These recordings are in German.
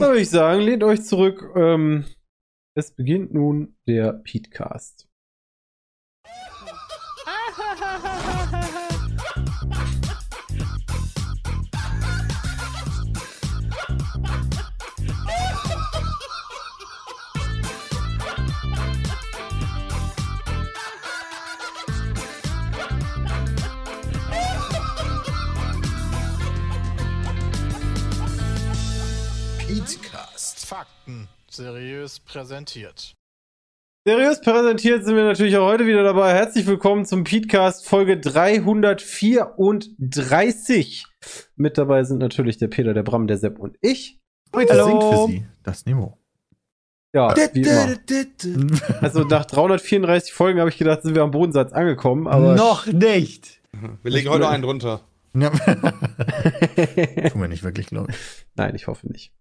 Da würde ich sagen, lehnt euch zurück. Ähm, es beginnt nun der Petecast. Petecast. Seriös präsentiert. Seriös präsentiert sind wir natürlich auch heute wieder dabei. Herzlich willkommen zum Petecast Folge 334. Mit dabei sind natürlich der Peter, der Bram, der Sepp und ich. Heute Hallo. singt für Sie das Nemo. Ja, wie immer. Also nach 334 Folgen habe ich gedacht, sind wir am Bodensatz angekommen, aber Noch nicht. Wir legen heute noch einen drunter. Ja. Tun wir nicht wirklich, glaube ich. nein, ich hoffe nicht.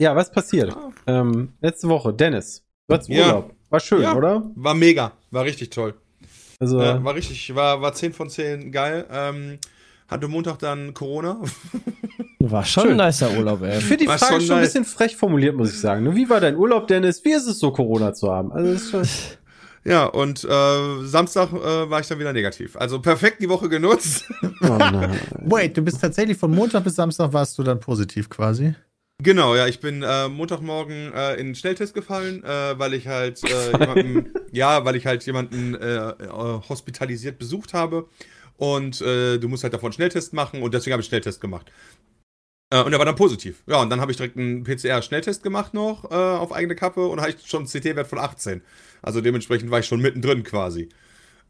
Ja, was passiert? Ähm, letzte Woche, Dennis, du hattest Ja. Urlaub. War schön, Ja. oder? War mega. War richtig toll. Also, Äh, war richtig, war, war 10 von 10 geil. Ähm, hatte Montag dann Corona. War schon Schön. ein nicer Urlaub, ey. ich finde die war Frage schon schon ein bisschen frech formuliert, muss ich sagen. ne? Wie war dein Urlaub, Dennis? Wie ist es so, Corona zu haben? Also, das ist schon, Ja, und äh, Samstag äh, war ich dann wieder negativ. Also perfekt die Woche genutzt. oh nein. Wait, du bist tatsächlich von Montag bis Samstag warst du dann positiv quasi. Genau, ja, ich bin äh, Montagmorgen äh, in den Schnelltest gefallen, äh, weil ich halt äh, jemanden, ja, weil ich halt jemanden äh, äh, hospitalisiert besucht habe. Und äh, du musst halt davon einen Schnelltest machen und deswegen habe ich einen Schnelltest gemacht. Äh, und er war dann positiv. Ja, und dann habe ich direkt einen PCR-Schnelltest gemacht noch äh, auf eigene Kappe und hatte ich schon einen CT-Wert von 18. Also dementsprechend war ich schon mittendrin quasi.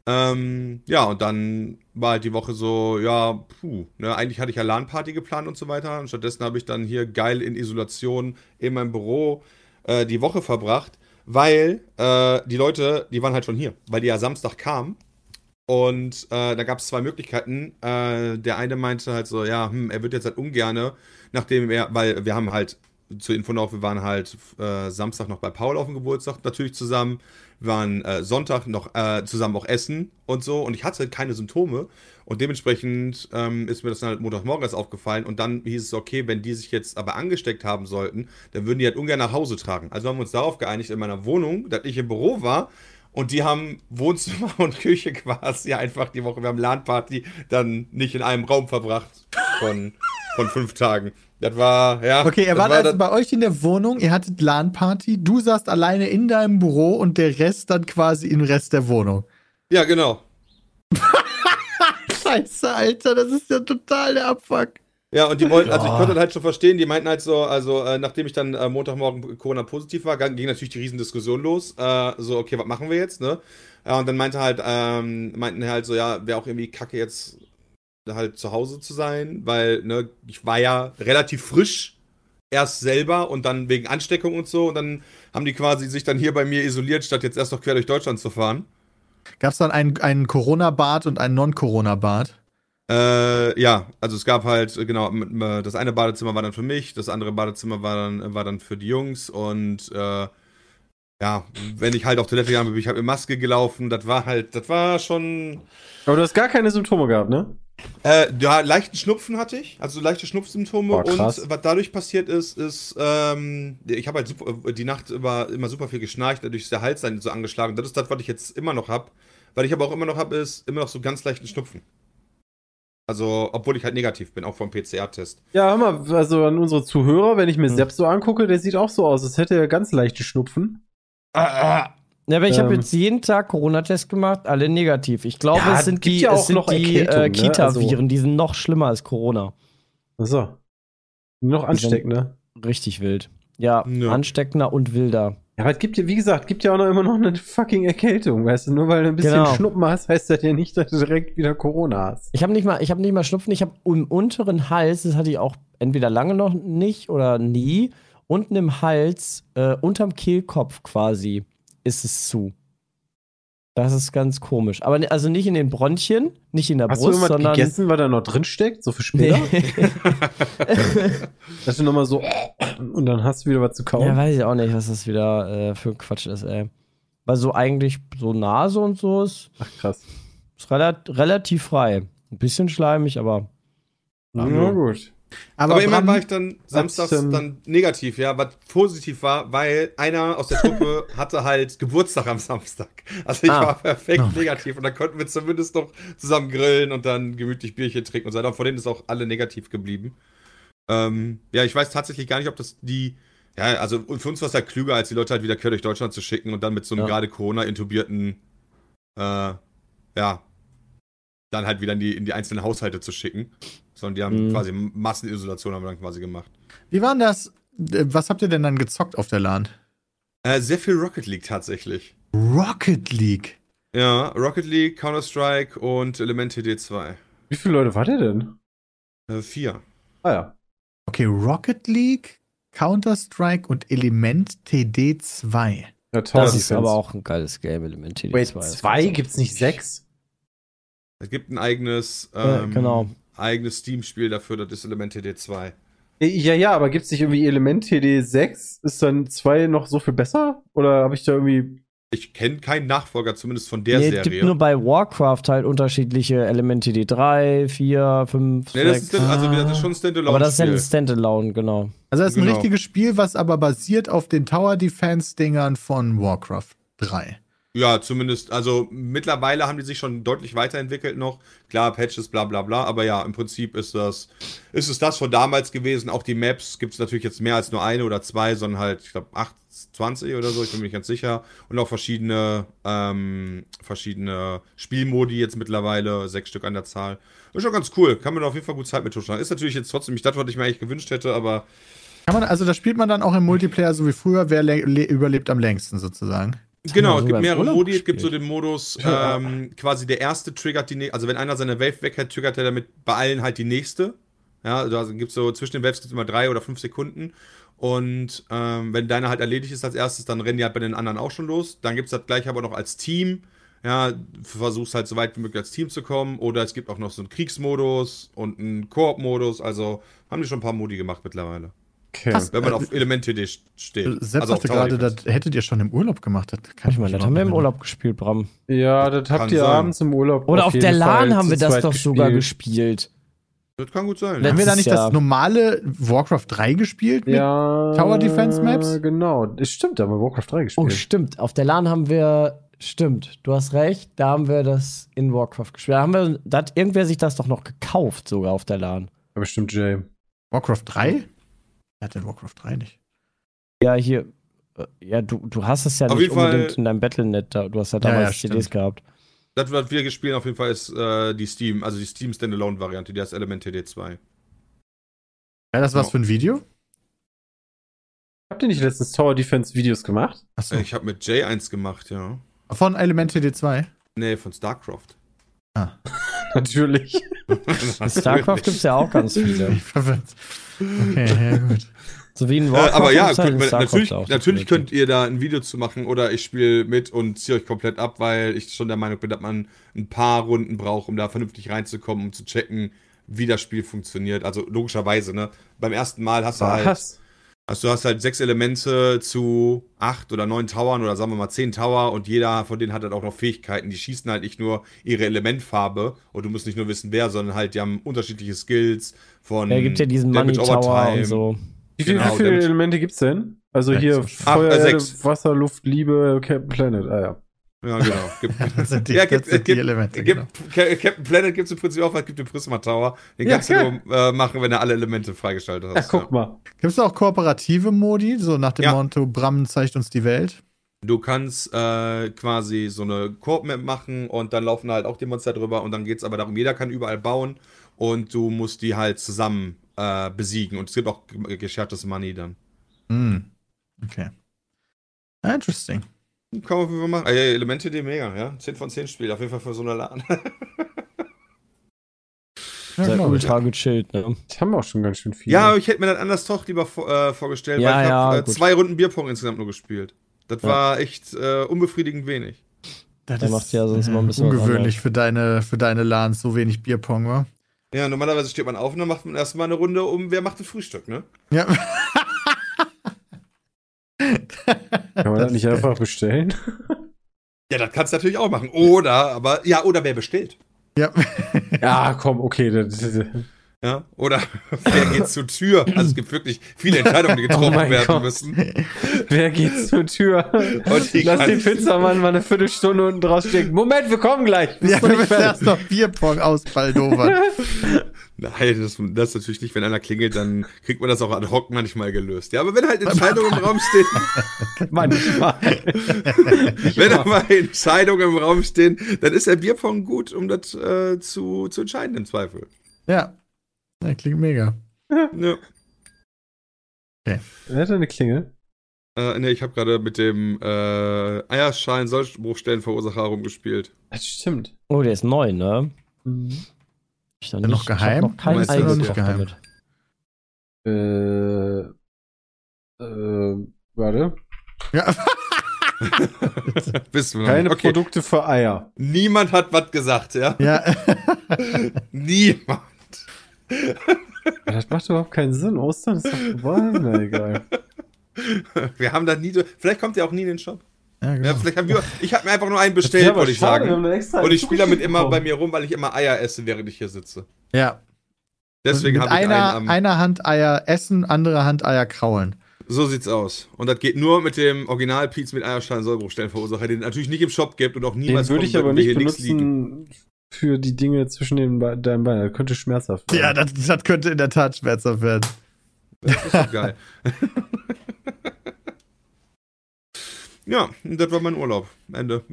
Ähm, ja, und dann war halt die Woche so, ja, puh, ne, eigentlich hatte ich ja LAN-Party geplant und so weiter. Und stattdessen habe ich dann hier geil in Isolation in meinem Büro äh, die Woche verbracht, weil äh, die Leute, die waren halt schon hier, weil die ja Samstag kamen. Und äh, da gab es zwei Möglichkeiten. Äh, der eine meinte halt so, ja, hm, er wird jetzt halt ungerne, nachdem er, weil wir haben halt zur Info noch, wir waren halt äh, Samstag noch bei Paul auf dem Geburtstag natürlich zusammen. Wir waren äh, Sonntag noch äh, zusammen auch essen und so. Und ich hatte keine Symptome. Und dementsprechend ähm, ist mir das dann halt Montagmorgen erst aufgefallen. Und dann hieß es, okay, wenn die sich jetzt aber angesteckt haben sollten, dann würden die halt ungern nach Hause tragen. Also haben wir uns darauf geeinigt in meiner Wohnung, dass ich im Büro war. Und die haben Wohnzimmer und Küche quasi einfach die Woche. Wir haben LAN-Party dann nicht in einem Raum verbracht von, von fünf Tagen. Das war, ja. Okay, ihr wart war also bei euch in der Wohnung, ihr hattet LAN-Party, du saßt alleine in deinem Büro und der Rest dann quasi im Rest der Wohnung. Ja, genau. Scheiße, Alter, das ist ja total der Abfuck. Ja, und die wollten, also ich konnte das halt schon verstehen, die meinten halt so, also äh, nachdem ich dann äh, Montagmorgen Corona-positiv war, ging natürlich die Riesendiskussion los. Äh, so, okay, was machen wir jetzt, ne? Ja, und dann meinte halt, ähm, meinten halt so, ja, wäre auch irgendwie kacke jetzt halt zu Hause zu sein, weil, ne, ich war ja relativ frisch erst selber und dann wegen Ansteckung und so und dann haben die quasi sich dann hier bei mir isoliert, statt jetzt erst noch quer durch Deutschland zu fahren. Gab es dann einen, einen Corona-Bad und einen Non-Corona-Bad? Äh, ja, also es gab halt, genau, das eine Badezimmer war dann für mich, das andere Badezimmer war dann, war dann für die Jungs und äh, ja, wenn ich halt auf Toilette gegangen bin, ich halt mit Maske gelaufen, das war halt, das war schon, Aber du hast gar keine Symptome gehabt, ne? Äh, ja, leichten Schnupfen hatte ich, also leichte Schnupfsymptome und was dadurch passiert ist, ist, ähm, ich habe halt super, die Nacht über immer super viel geschnarcht, dadurch ist der Hals dann so angeschlagen, das ist das, was ich jetzt immer noch hab, weil ich aber auch immer noch hab, ist immer noch so ganz leichten Schnupfen. Also, obwohl ich halt negativ bin, auch vom PCR-Test. Ja, hör mal, also an unsere Zuhörer, wenn ich mir Hm. Sepp so angucke, der sieht auch so aus, als hätte er ganz leichte Schnupfen. Ja, aber ich habe Ähm. jetzt jeden Tag Corona-Test gemacht, alle negativ. Ich glaube, Ja, es sind die, ja auch es sind noch die äh, ne? Kita-Viren, die sind noch schlimmer als Corona. So. Noch ansteckender. Richtig wild. Ja, Ja. ansteckender und wilder. Ja, aber es gibt ja, wie gesagt, gibt ja auch noch immer noch eine fucking Erkältung, weißt du? Nur weil du ein bisschen Genau. Schnuppen hast, heißt das ja nicht, dass du direkt wieder Corona hast. Ich habe nicht mal, ich habe nicht mal Schnupfen. Ich habe im unteren Hals, das hatte ich auch entweder lange noch nicht oder nie. Unten im Hals, äh, unterm Kehlkopf quasi, ist es zu. Das ist ganz komisch. Aber ne- also nicht in den Bronchien, nicht in der Hast Brust, du sondern. gegessen, was da noch drin steckt? So für später? Nee. Dass du nochmal so und dann hast du wieder was zu kauen. ja, weiß ich auch nicht, was das wieder äh, für Quatsch ist, ey. Weil so eigentlich so Nase und so ist, Ach krass. ist relat relativ frei. Ein bisschen schleimig, aber Ja, Ja. gut. Aber, Aber, immerhin war ich dann samstags ähm, dann negativ, ja, was positiv war, weil einer aus der Truppe hatte halt Geburtstag am Samstag. Also ich Ah. war perfekt Oh negativ und dann konnten wir zumindest noch zusammen grillen und dann gemütlich Bierchen trinken und so weiter. Von denen ist auch alle negativ geblieben. Ähm, ja, ich weiß tatsächlich gar nicht, ob das die. Ja, also für uns war es ja klüger, als die Leute halt wieder quer durch Deutschland zu schicken und dann mit so einem Ja. gerade Corona-intubierten, äh, ja, dann halt wieder in die, in die einzelnen Haushalte zu schicken. Sondern die haben Mhm. quasi Massenisolation haben wir dann quasi gemacht. Wie war denn das? Äh, Was habt ihr denn dann gezockt auf der LAN? Äh, sehr viel Rocket League tatsächlich. Rocket League. Ja, Rocket League, Counter-Strike und Element TD2. Wie viele Leute war der denn? Äh, vier. Ah ja. Okay, Rocket League, Counter-Strike und Element TD2. ja Tower Das ist Defense. aber auch ein geiles Game Element TD2. Wait, zwei? Gibt's nicht sechs? Es gibt ein eigenes, Ja, ähm, genau. eigenes Steam-Spiel dafür, das ist Element TD2. Ja, ja, aber gibt's nicht irgendwie Element TD 6? Ist dann zwei noch so viel besser? Oder habe ich da irgendwie. Ich kenne keinen Nachfolger, zumindest von der Nee, es Serie. gibt nur bei Warcraft halt unterschiedliche Elemente, die 3, 4, 5, nee, das ist, 6. also das ist schon ein Standalone. Aber das ist ja ein. Standalone, genau. Also das ist ein Genau. richtiges Spiel, was aber basiert auf den Tower Defense-Dingern von Warcraft 3. Ja, zumindest, also mittlerweile haben die sich schon deutlich weiterentwickelt noch. Klar, Patches, bla bla bla, aber ja, im Prinzip ist das, ist es das von damals gewesen. Auch die Maps gibt es natürlich jetzt mehr als nur eine oder zwei, sondern halt, ich glaube, 20 oder so, ich bin mir nicht ganz sicher. Und auch verschiedene, ähm, verschiedene Spielmodi jetzt mittlerweile, sechs Stück an der Zahl. Ist schon ganz cool, kann man auf jeden Fall gut Zeit mit totschlagen. Ist natürlich jetzt trotzdem nicht das, was ich mir eigentlich gewünscht hätte, aber Kann man, also da spielt man dann auch im Multiplayer so wie früher, wer le- le- überlebt am längsten sozusagen. Genau, es gibt mehrere Modi. Es gibt so den Modus, ähm, quasi der erste triggert die nächste. Also, wenn einer seine Wave weghält, triggert er damit bei allen halt die nächste. Ja, also da gibt so zwischen den Waves gibt's immer drei oder fünf Sekunden. Und ähm, wenn deiner halt erledigt ist als erstes, dann rennen die halt bei den anderen auch schon los. Dann gibt es das gleich aber noch als Team. Ja, du versuchst halt so weit wie möglich als Team zu kommen. Oder es gibt auch noch so einen Kriegsmodus und einen Koop-Modus. Also haben die schon ein paar Modi gemacht mittlerweile. Okay. Krass. Wenn man Äh, auf Element-TD steht. Selbst also auf sagte gerade, das hättet ihr schon im Urlaub gemacht. Das kann Ich mich das haben wir im. Urlaub gespielt, Bram. Ja, das habt ihr sein. abends im Urlaub. Oder auf, jeden der LAN Fall haben wir das doch sogar gespielt. gespielt. Das kann gut sein. Let- Haben wir da Letztes nicht Jahr. das normale Warcraft 3 gespielt? mit- Ja. Tower Defense Maps? Genau. Das stimmt, da haben wir Warcraft 3 Oh, gespielt. stimmt. Auf der LAN haben wir. Stimmt, du hast recht. Da haben wir das in Warcraft gespielt. Da haben wir. Da hat irgendwer sich das doch noch gekauft, sogar auf der LAN. ja, bestimmt Jay. Warcraft 3? Wer hat denn Warcraft 3 nicht? Ja, hier. äh, Ja, du, du hast es ja Auf nicht jeden Fall- unbedingt in deinem Battlenet. Da. Du hast ja Ja, ja, damals CDs gehabt. Das, was wir gespielt auf jeden Fall ist äh, die Steam, also die Steam Standalone-Variante, die heißt Element TD2. Ja, das was Ja. für ein Video? Habt ihr nicht letztens Tower Defense Videos gemacht? Achso. Ich habe mit Jay eins gemacht, ja. Von Element TD2. Nee, von StarCraft. Ah. Natürlich. StarCraft gibt es ja auch ganz viele. Okay, ja, gut. So wie in Äh, Warcraft. aber ja, halt StarCraft natürlich, auch, natürlich könnt ihr da ein Video zu machen oder ich spiele mit und ziehe euch komplett ab, weil ich schon der Meinung bin, dass man ein paar Runden braucht, um da vernünftig reinzukommen, um zu checken, wie das Spiel funktioniert. Also logischerweise, ne? Beim ersten Mal hast du halt. Also du hast halt sechs Elemente zu acht oder neun Towern oder sagen wir mal zehn Tower und jeder von denen hat halt auch noch Fähigkeiten. Die schießen halt nicht nur ihre Elementfarbe und du musst nicht nur wissen, wer, sondern halt, die haben unterschiedliche Skills von Ja, gibt ja diesen Money Tower Overtime. und so. Wie, viel, Genau, wie viele Elemente gibt's denn? Also hier Ach, Feuer, äh, Erde, sechs. Wasser, Luft, Liebe, Captain Planet. Ah ja. Ja, genau. Gibt, Das sind die, Ja, das gibt- sind die gibt- Elemente. gibt, Genau. Ca- Captain Planet gibt es im Prinzip auch, es gibt den Prisma Tower. Den Ja, kannst du geil. nur äh, machen, wenn du alle Elemente freigeschaltet Ja, hast. guck mal. Gibt es auch kooperative Modi, so nach dem Ja. Motto, Bram zeigt uns die Welt? Du kannst äh, quasi so eine Koop-Map machen und dann laufen halt auch die Monster drüber und dann geht es aber darum, jeder kann überall bauen und du musst die halt zusammen äh, besiegen und es gibt auch ge- geschertes Money dann. Hm. Okay. Ah, Interesting. Kann man auf jeden Fall machen. Äh, Elemente, die mega, ja. 10 von 10 Spiel, auf jeden Fall für so eine LAN. Ja, ich. ultra gechillt, ne? Das haben wir auch schon ganz schön viel. ja, aber ich hätte mir das anders doch lieber vor, äh, vorgestellt, Ja, weil ich ja, habe äh, zwei Runden Bierpong insgesamt nur gespielt. Das Ja. war echt äh, unbefriedigend wenig. Das Der macht ja sonst immer ein bisschen was ungewöhnlich für deine, für deine LANs, so wenig Bierpong, wa? Ja, normalerweise steht man auf und dann macht man erstmal eine Runde um, wer macht das Frühstück, ne? Ja. Kann man das nicht einfach bestellen? Ja, das kannst du natürlich auch machen. Oder, aber, ja, oder wer bestellt. Ja. ja, komm, okay. Das, das, Ja, oder wer geht zur Tür? Also es gibt wirklich viele Entscheidungen, die getroffen Oh werden Gott. müssen. Wer geht zur Tür? Lass den Pizzamann mal eine Viertelstunde unten draus stecken. Moment, wir kommen gleich. Ja, du wir nicht müssen fertig? erst noch Bierpong ausbaldowern. Nein, das, das ist natürlich nicht, wenn einer klingelt, dann kriegt man das auch ad hoc manchmal gelöst. Ja, aber wenn halt Entscheidungen im Raum stehen, Manchmal. wenn aber Entscheidungen im Raum stehen, dann ist der Bierpong gut, um das äh, zu, zu entscheiden im Zweifel. ja. Ja. Klingt mega. Ja. Wer hat eine Klingel? Äh, ne, ich habe gerade mit dem äh, Eierschalen Sollbruchstellenverursacher rumgespielt. Das stimmt. Oh, der ist neu, ne? Mhm. Ich noch der noch geheim? Ich hab noch kein Meinst ist nicht geheim? damit. Äh, äh, warte. Ja. Wissen wir noch Keine nicht. Okay. Produkte für Eier. Niemand hat was gesagt, ja? ja. Niemand. Das macht überhaupt keinen Sinn. Ostern ist doch vorbei. Na egal. Wir haben da nie so. Vielleicht kommt der auch nie in den Shop. ja, genau. Ja, vielleicht haben wir. Ich habe mir einfach nur einen bestellt, würde ich schade, sagen. Und ich spiele damit immer bei mir rum, weil ich immer Eier esse, während ich hier sitze. ja. Deswegen habe ich einer, einen am. einer Hand Eier essen, andere Hand Eier kraulen. So sieht's aus. Und das geht nur mit dem Original Piz mit Eierstein Sollbruchstellenverursacher, den es natürlich nicht im Shop gibt und auch Den niemals würde ich aber nicht wir hier nichts liegen. benutzen für die Dinge zwischen den Be deinen Beinen. Das könnte schmerzhaft werden. Ja, das, das könnte in der Tat schmerzhaft werden. Das ist doch geil. ja, das war mein Urlaub. Ende.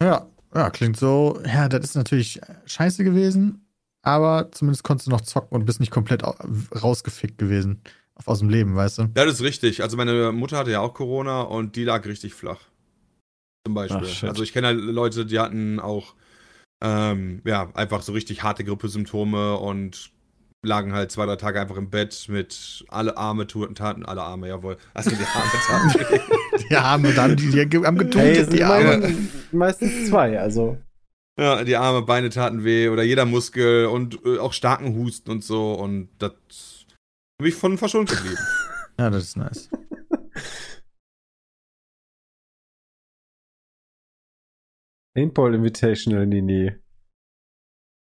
Ja, ja, klingt so. Ja, das ist natürlich scheiße gewesen, aber zumindest konntest du noch zocken und bist nicht komplett au- rausgefickt gewesen. Auf, aus dem Leben, weißt du? Ja, das ist richtig. Also meine Mutter hatte ja auch Corona und die lag richtig flach. Zum Beispiel. Ach, also ich kenne halt Leute, die hatten auch ähm, ja, einfach so richtig harte Grippesymptome und lagen halt zwei, drei Tage einfach im Bett mit alle Arme taten, alle Arme, jawohl. Also die Arme taten. Die Arme dann, die, die haben Hey, es sind die Arme. meistens zwei, also. ja, die Arme, Beine taten weh oder jeder Muskel und äh, auch starken Husten und so und das bin ich von verschont geblieben. Ja, das ist nice. Paintball Invitational, nee, nee.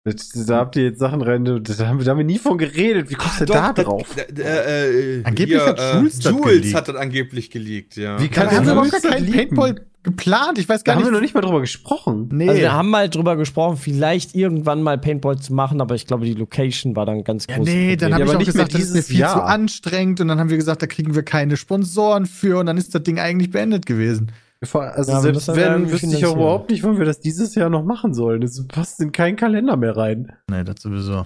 Das, da habt ihr jetzt Sachen rein, da haben wir, da haben wir nie von geredet. Wie kommst du da Doch, drauf? das- äh, äh, Angeblich hat Jules das Jules geleakt. hat das angeblich geleakt, ja. Wie kann Da haben wir überhaupt gar das keinen? Paintball geplant. Ich weiß Da gar haben nicht. wir noch nicht mal drüber gesprochen. Nee. Also wir haben mal drüber gesprochen, vielleicht irgendwann mal Paintball zu machen, aber ich glaube, die Location war dann ganz ja, groß. nee, dann habe Ja, ich auch gesagt, das ist mir viel zu Jahr. anstrengend. Und dann haben wir gesagt, da kriegen wir keine Sponsoren für. Und dann ist das Ding eigentlich beendet gewesen. Also Ja, selbst wenn, wüsste ich auch überhaupt nicht, wann wir das dieses Jahr noch machen sollen. Das passt in keinen Kalender mehr rein. Nee, das sowieso.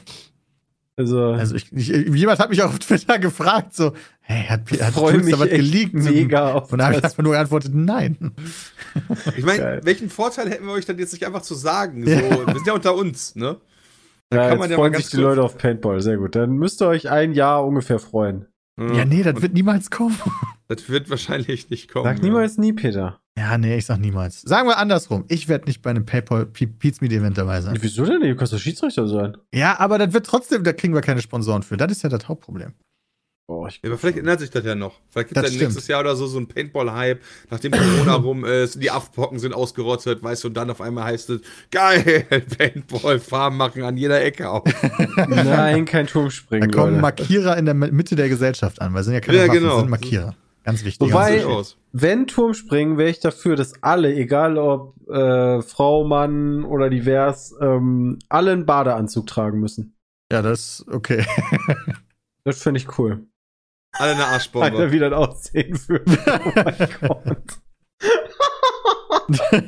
Also, Also ich, ich, jemand hat mich auch auf Twitter gefragt, so, hey, hat, hat mich da was geleakt? mega auf Und da habe ich einfach nur geantwortet, nein. Ich meine, welchen Vorteil hätten wir euch dann jetzt nicht einfach zu sagen? So, Ja. Wir sind ja unter uns, ne? Da Ja, kann man jetzt ja freuen sich die Leute auf Paintball. Sehr gut. Dann müsst ihr euch ein Jahr ungefähr freuen. Ja, nee, das Und wird niemals kommen. das wird wahrscheinlich nicht kommen. Sag niemals nie, Peter. Ja, nee, ich sag niemals. Sagen wir andersrum. Ich werde nicht bei einem PayPal Pizza Meet Event dabei sein. Wieso denn? Du kannst doch Schiedsrichter sein. Ja, aber das wird trotzdem, da kriegen wir keine Sponsoren für. Das ist ja das Hauptproblem. Oh, ich Ja, aber vielleicht ändert sich das ja noch. Vielleicht gibt es ja stimmt. nächstes Jahr oder so so einen Paintball-Hype, nachdem Corona rum ist, die Affenpocken sind ausgerottet, weißt du, und dann auf einmal heißt es, geil, Paintball-Farben machen an jeder Ecke auf. Nein, kein Da Turmspringen, kommen Leute. Markierer in der Mitte der Gesellschaft an, weil es sind ja keine Ja, Waffen, genau. sind Markierer. Ganz wichtig. Wobei-. Wenn Turmspringen, wäre ich dafür, dass alle, egal ob äh, Frau, Mann oder divers, ähm, alle einen Badeanzug tragen müssen. ja, das ist okay. Das finde ich cool. Alle eine Alter, Arschbombe. wie das aussehen würde. Oh mein Gott.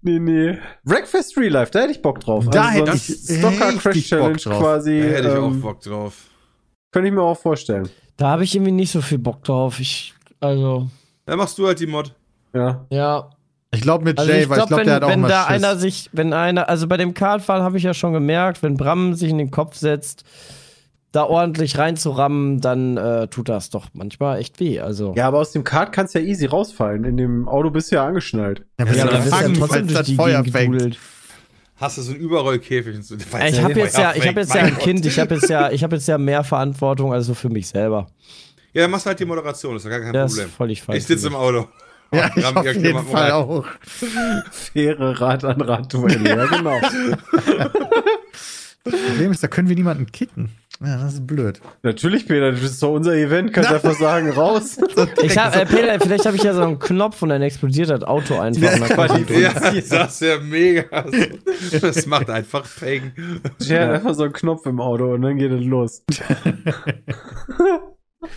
nee, nee. Breakfast Real Life, da hätte ich Bock drauf. Da hätte sonst ich richtig Crash Challenge quasi. Da hätte ich auch ähm, Bock drauf. Könnte ich mir auch vorstellen. Da habe ich irgendwie nicht so viel Bock drauf. Ich, also, Dann machst du halt die Mod. Ja. ja. Ich glaube mit Also Jay, ich weil ich glaube, der hat auch wenn immer da Schiss. einer sich, wenn einer, also bei dem Kartfall habe ich ja schon gemerkt, wenn Bram sich in den Kopf setzt, da ordentlich reinzurammen, dann äh, tut das doch manchmal echt weh. Also. Ja, aber aus dem Kart kannst du ja easy rausfallen. In dem Auto bist du ja angeschnallt. ja, Ja, ja, aber aber dann bist du ja trotzdem durch das die Feuer fängt. Hast du so einen Überrollkäfig? und so- Ich habe jetzt ja, ich habe jetzt ja ein Kind, ich habe jetzt ja, ich habe jetzt ja mehr Verantwortung also für mich selber. Ja, dann machst du halt die Moderation, ist ja gar kein Das ist Problem. völlig falsch. Ich sitze im Auto. Ja, ich auf jeden Fall rein. auch. Faire Rad an Rad Duelle. Ja, genau. Das Problem ist, da können wir niemanden kicken. Ja, das ist blöd. Natürlich, Peter, das ist doch unser Event, kannst einfach sagen, raus. Ich hab, äh, Peter, vielleicht habe ich ja so einen Knopf und dann explodiert das Auto einfach. Ja, kommt die- Ja, das mega. Das macht einfach Peng. Jay hat einfach so einen Knopf im Auto und dann geht es los.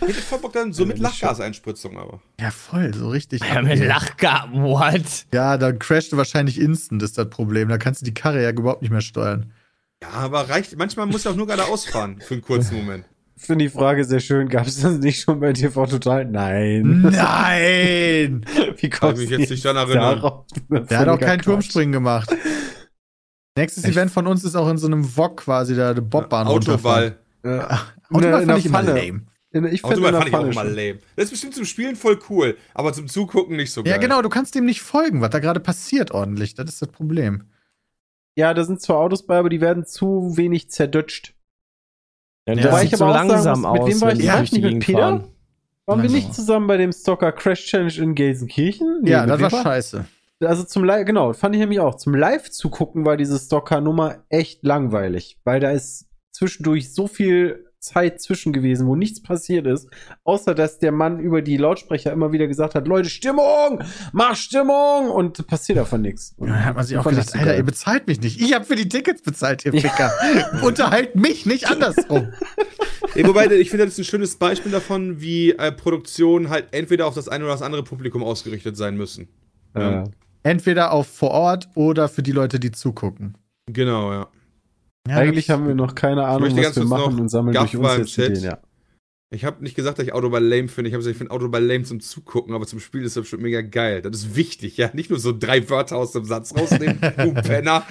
Ich hätte voll Bock dann so mit Lachgaseinspritzung, aber. Ja, voll, so richtig. ja, mit Lachgaben, what? Ja, dann crasht du wahrscheinlich instant, ist das Problem. Da kannst du die Karre ja überhaupt nicht mehr steuern. Ja, aber reicht. Manchmal muss er auch nur geradeaus fahren für einen kurzen Moment. Ich finde die Frage sehr schön. Gab es das nicht schon bei TV Total? Nein. Nein! Wie Kann kommst ich mich jetzt nicht daran erinnern. darauf? Der hat auch keinen Quatsch. Turmspringen gemacht. Nächstes Echt? Event von uns ist auch in so einem Wok quasi, da eine Bobbahn runterfahren. Autoball. Ja. Autoball in fand der ich immer Pfanne. lame. In, ich finde Autoball in der fand ich auch schon. lame. Das ist bestimmt zum Spielen voll cool, aber zum Zugucken nicht so geil. Ja, genau, du kannst dem nicht folgen, was da gerade passiert ordentlich. Das ist das Problem. Ja, da sind zwar Autos bei, aber die werden zu wenig zerdutscht. Ja, das Wobei sieht ich so aber auch sagen langsam muss, mit aus. wem war ich? Ja, durch nicht die mit Gegend Peter? fahren. Waren wir nicht zusammen bei dem Stocker Crash Challenge in Gelsenkirchen? Nee, ja, mit das war scheiße. Also zum Live, genau, fand ich nämlich auch. Zum Live zu gucken war diese Stocker-Nummer echt langweilig, weil da ist zwischendurch so viel Zeit zwischen gewesen, wo nichts passiert ist, außer dass der Mann über die Lautsprecher immer wieder gesagt hat, Leute, Stimmung, mach Stimmung und passiert davon nichts. Ja, da hat man sich auch gedacht, Alter, ihr bezahlt mich nicht. Ich habe für die Tickets bezahlt, ihr Ficker. Unterhalt mich, nicht andersrum. Ey, wobei, ich finde, das ist ein schönes Beispiel davon, wie äh, Produktionen halt entweder auf das eine oder das andere Publikum ausgerichtet sein müssen. Ja. Entweder auf vor Ort oder für die Leute, die zugucken. Genau, ja. Ja, Eigentlich haben wir noch keine Ahnung, möchte was wir machen noch und sammeln Gaff durch uns jetzt Chat. Ideen, ja. Ich habe nicht gesagt, dass ich Autoball lame finde. Ich habe gesagt, ich finde Autoball lame zum Zugucken, aber zum Spiel ist das bestimmt mega geil. Das ist wichtig, ja. Nicht nur so drei Wörter aus dem Satz rausnehmen, du Penner.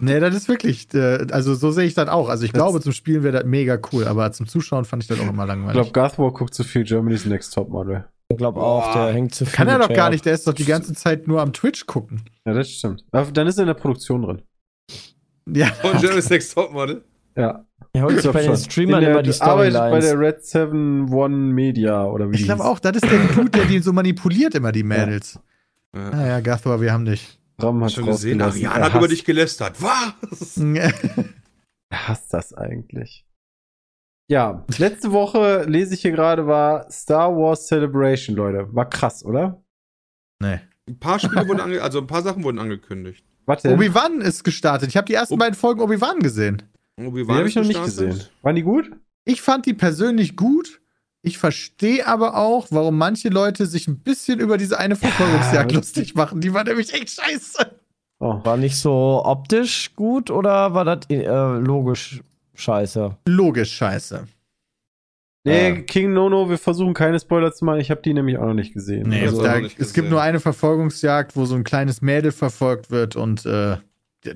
Nee, das ist wirklich, äh, also so sehe ich das auch. Also ich Das- glaube, zum Spielen wäre das mega cool, aber zum Zuschauen fand ich das auch immer Ich langweilig. glaube, Garthwar guckt zu viel Germany's Next Topmodel. Ich glaube auch, der hängt zu viel. Kann er doch gar nicht, der ist doch die ganze Zeit nur am Twitch gucken. Ja, das stimmt. Aber dann ist er in der Produktion drin. Ja. Und Jeremy's Next Topmodel. Ja. Sich glaub bei den. Streamern der- immer die arbeitet bei der Storylines. Red 7 One Media oder wie Ich glaube auch, das ist der Dude, der die so manipuliert immer, die Mädels. Ja. Ah ja, Gathor, wir haben dich. Ram hat Schon gesehen. Ariane hat über dich gelästert. Was? Er hasst das eigentlich. Ja, letzte Woche lese ich hier gerade war Star Wars Celebration, Leute. War krass, oder? nee. Ein paar Spiele wurden ange also ein paar Sachen wurden angekündigt. Warte, Obi-Wan ist gestartet. Ich habe die ersten Ob- beiden Folgen Obi-Wan gesehen. Obi die habe ich noch nicht gesehen. Waren die gut? Ich fand die persönlich gut. Ich verstehe aber auch, warum manche Leute sich ein bisschen über diese eine Verfolgungsjagd Ja, lustig machen. Die war nämlich echt scheiße. Oh. War nicht so optisch gut oder war das äh, logisch scheiße? Logisch scheiße. Nee, Ja. King Nono, wir versuchen keine Spoiler zu machen. Ich habe die nämlich auch noch nicht gesehen. Nee, also, da, nicht es gibt nur eine Verfolgungsjagd, wo so ein kleines Mädel verfolgt wird und äh,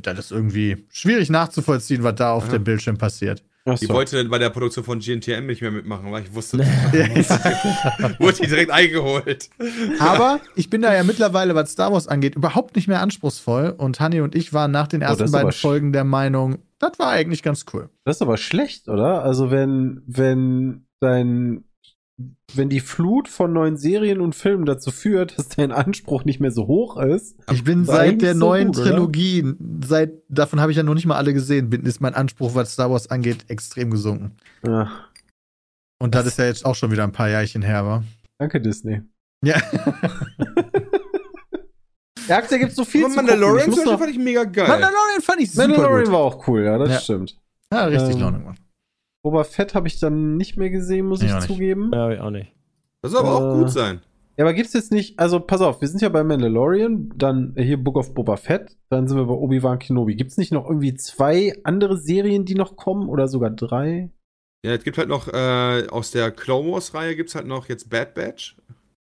das ist irgendwie schwierig nachzuvollziehen, was da auf Ja. dem Bildschirm passiert. Achso. Die wollte bei der Produktion von GNTM nicht mehr mitmachen, weil ich wusste, wurde die direkt eingeholt. Aber ich bin da ja mittlerweile, was Star Wars angeht, überhaupt nicht mehr anspruchsvoll. Und Hanni und ich waren nach den das ersten ist beiden Folgen der Meinung, das war eigentlich ganz cool. Das ist aber schlecht, oder? Also wenn, wenn dein, wenn die Flut von neuen Serien und Filmen dazu führt, dass dein Anspruch nicht mehr so hoch ist. Ich bin seit der so neuen gut, oder? Trilogie, seit davon habe ich ja noch nicht mal alle gesehen, bin, ist mein Anspruch, was Star Wars angeht, extrem gesunken. Ja, Und das ist ja jetzt auch schon wieder ein paar Jahrchen her, war. danke, Disney. Ja. Ja, da gibt's so viel Aber zu gucken. Ich Mandalorian Beispiel noch, fand ich mega geil. Mandalorian fand ich super Mandalorian gut. war auch cool, ja, das Ja. stimmt. Ja, richtig Ähm, Laune gemacht. Boba Fett habe ich dann nicht mehr gesehen, muss Ich ich auch zugeben. Ja, ich auch nicht. Das soll aber auch Äh, gut sein. Ja, aber gibt's jetzt nicht, also pass auf, wir sind ja bei Mandalorian, dann hier Book of Boba Fett, dann sind wir bei Obi-Wan Kenobi. Gibt's nicht noch irgendwie zwei andere Serien, die noch kommen oder sogar drei? Ja, es gibt halt noch äh, aus der Clone Wars Reihe gibt's halt noch jetzt Bad Batch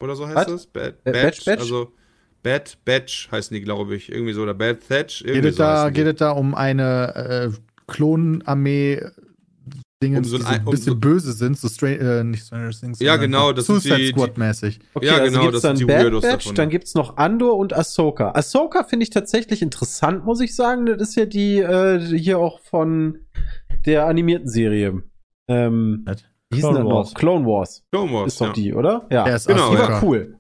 oder so heißt das. Bad Äh, Batch, Batch, Batch? also Bad Batch heißen die, glaube ich, irgendwie so oder Bad Thatch. Irgendwie Geht es so da, geht es da um eine äh, Klonarmee Dinge, Um so ein- die so ein um bisschen so- böse sind, so Stranger, äh, nicht Stranger Things. Ja, genau, das sind Suicide die- Squad mäßig. Okay, Ja, also genau, gibt's das dann sind die Bad Weirdos Batch, davon, dann ja. gibt's noch Andor und Ahsoka. Ahsoka finde ich tatsächlich interessant, muss ich sagen. Das ist ja die äh, hier auch von der animierten Serie. Ähm, Was? wie hieß Clone noch? Wars. Clone Wars. Clone Wars, Ist doch ja. die, oder? Ja. Der ist Genau, die war cool.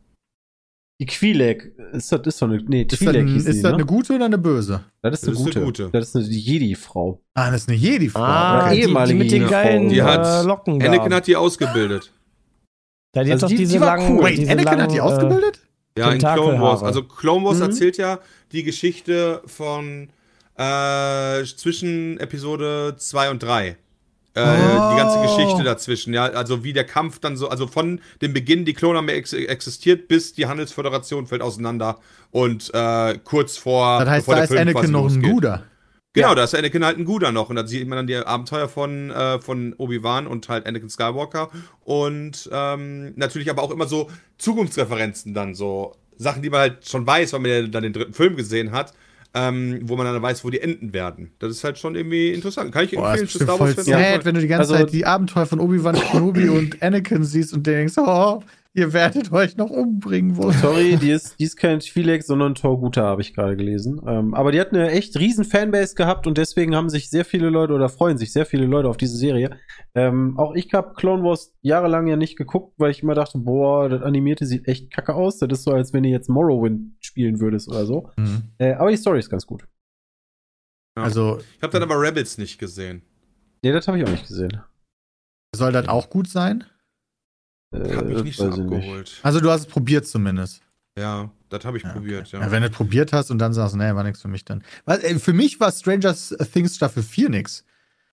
Die Quilek, ist das, ist doch eine, nee, Ist das, ein, hieß ist die, das ne? eine gute oder eine böse? Das ist eine Das ist gute. eine gute. Das ist eine Jedi-Frau. Ah, das ist eine Jedi-Frau. Ah, Oder die, die ehemalige mit den geilen Die hat- äh, Locken. Anakin hat die ausgebildet. Da die Also hat doch die- diese die war langen. cool. Wait, diese Anakin langen, hat die äh, ausgebildet? Ja, in Clone. Wars. Also Clone Wars Mhm. erzählt ja die Geschichte von äh, zwischen Episode 2 und 3. Äh, Oh. Die ganze Geschichte dazwischen, ja. Also wie der Kampf dann so, also von dem Beginn, die Klonarmee ex existiert, bis die Handelsföderation fällt auseinander und äh, kurz vor. Das heißt, da der ist Film Anakin noch ein. Guter. Genau, Ja. da ist Anakin halt ein Guter noch. Und da sieht man dann die Abenteuer von, äh, von Obi-Wan und halt Anakin Skywalker. Und ähm, natürlich aber auch immer so Zukunftsreferenzen dann, so Sachen, die man halt schon weiß, weil man ja dann den dritten Film gesehen hat, ähm, wo man dann weiß, wo die enden werden. Das ist halt schon irgendwie interessant. Kann ich Boah, empfehlen für Star voll Wars sad, wenn du die ganze Also- Zeit die Abenteuer von Obi-Wan Kenobi und Anakin siehst und denkst, oh, ihr werdet euch noch umbringen wollen. Sorry, die ist, die ist kein Twi'lek, sondern Torguta, habe ich gerade gelesen. Ähm, aber die hat eine echt riesen Fanbase gehabt und deswegen haben sich sehr viele Leute oder freuen sich sehr viele Leute auf diese Serie. Ähm, auch ich habe Clone Wars jahrelang ja nicht geguckt, weil ich immer dachte, boah, das Animierte sieht echt kacke aus. Das ist so, als wenn du jetzt Morrowind spielen würdest oder so. Mhm. Äh, aber die Story ist ganz gut. Ja. Also, Ich habe dann aber Rebels nicht gesehen. Nee, das habe ich auch nicht gesehen. soll das auch gut sein? Äh, Hat mich nicht so ich abgeholt. Also, du hast es probiert zumindest. Ja, das habe ich Ja, probiert, okay. ja. Ja, wenn du probiert hast und dann sagst, nee, war nichts für mich dann. Was, ey, für mich war Stranger Things Staffel 4 nix.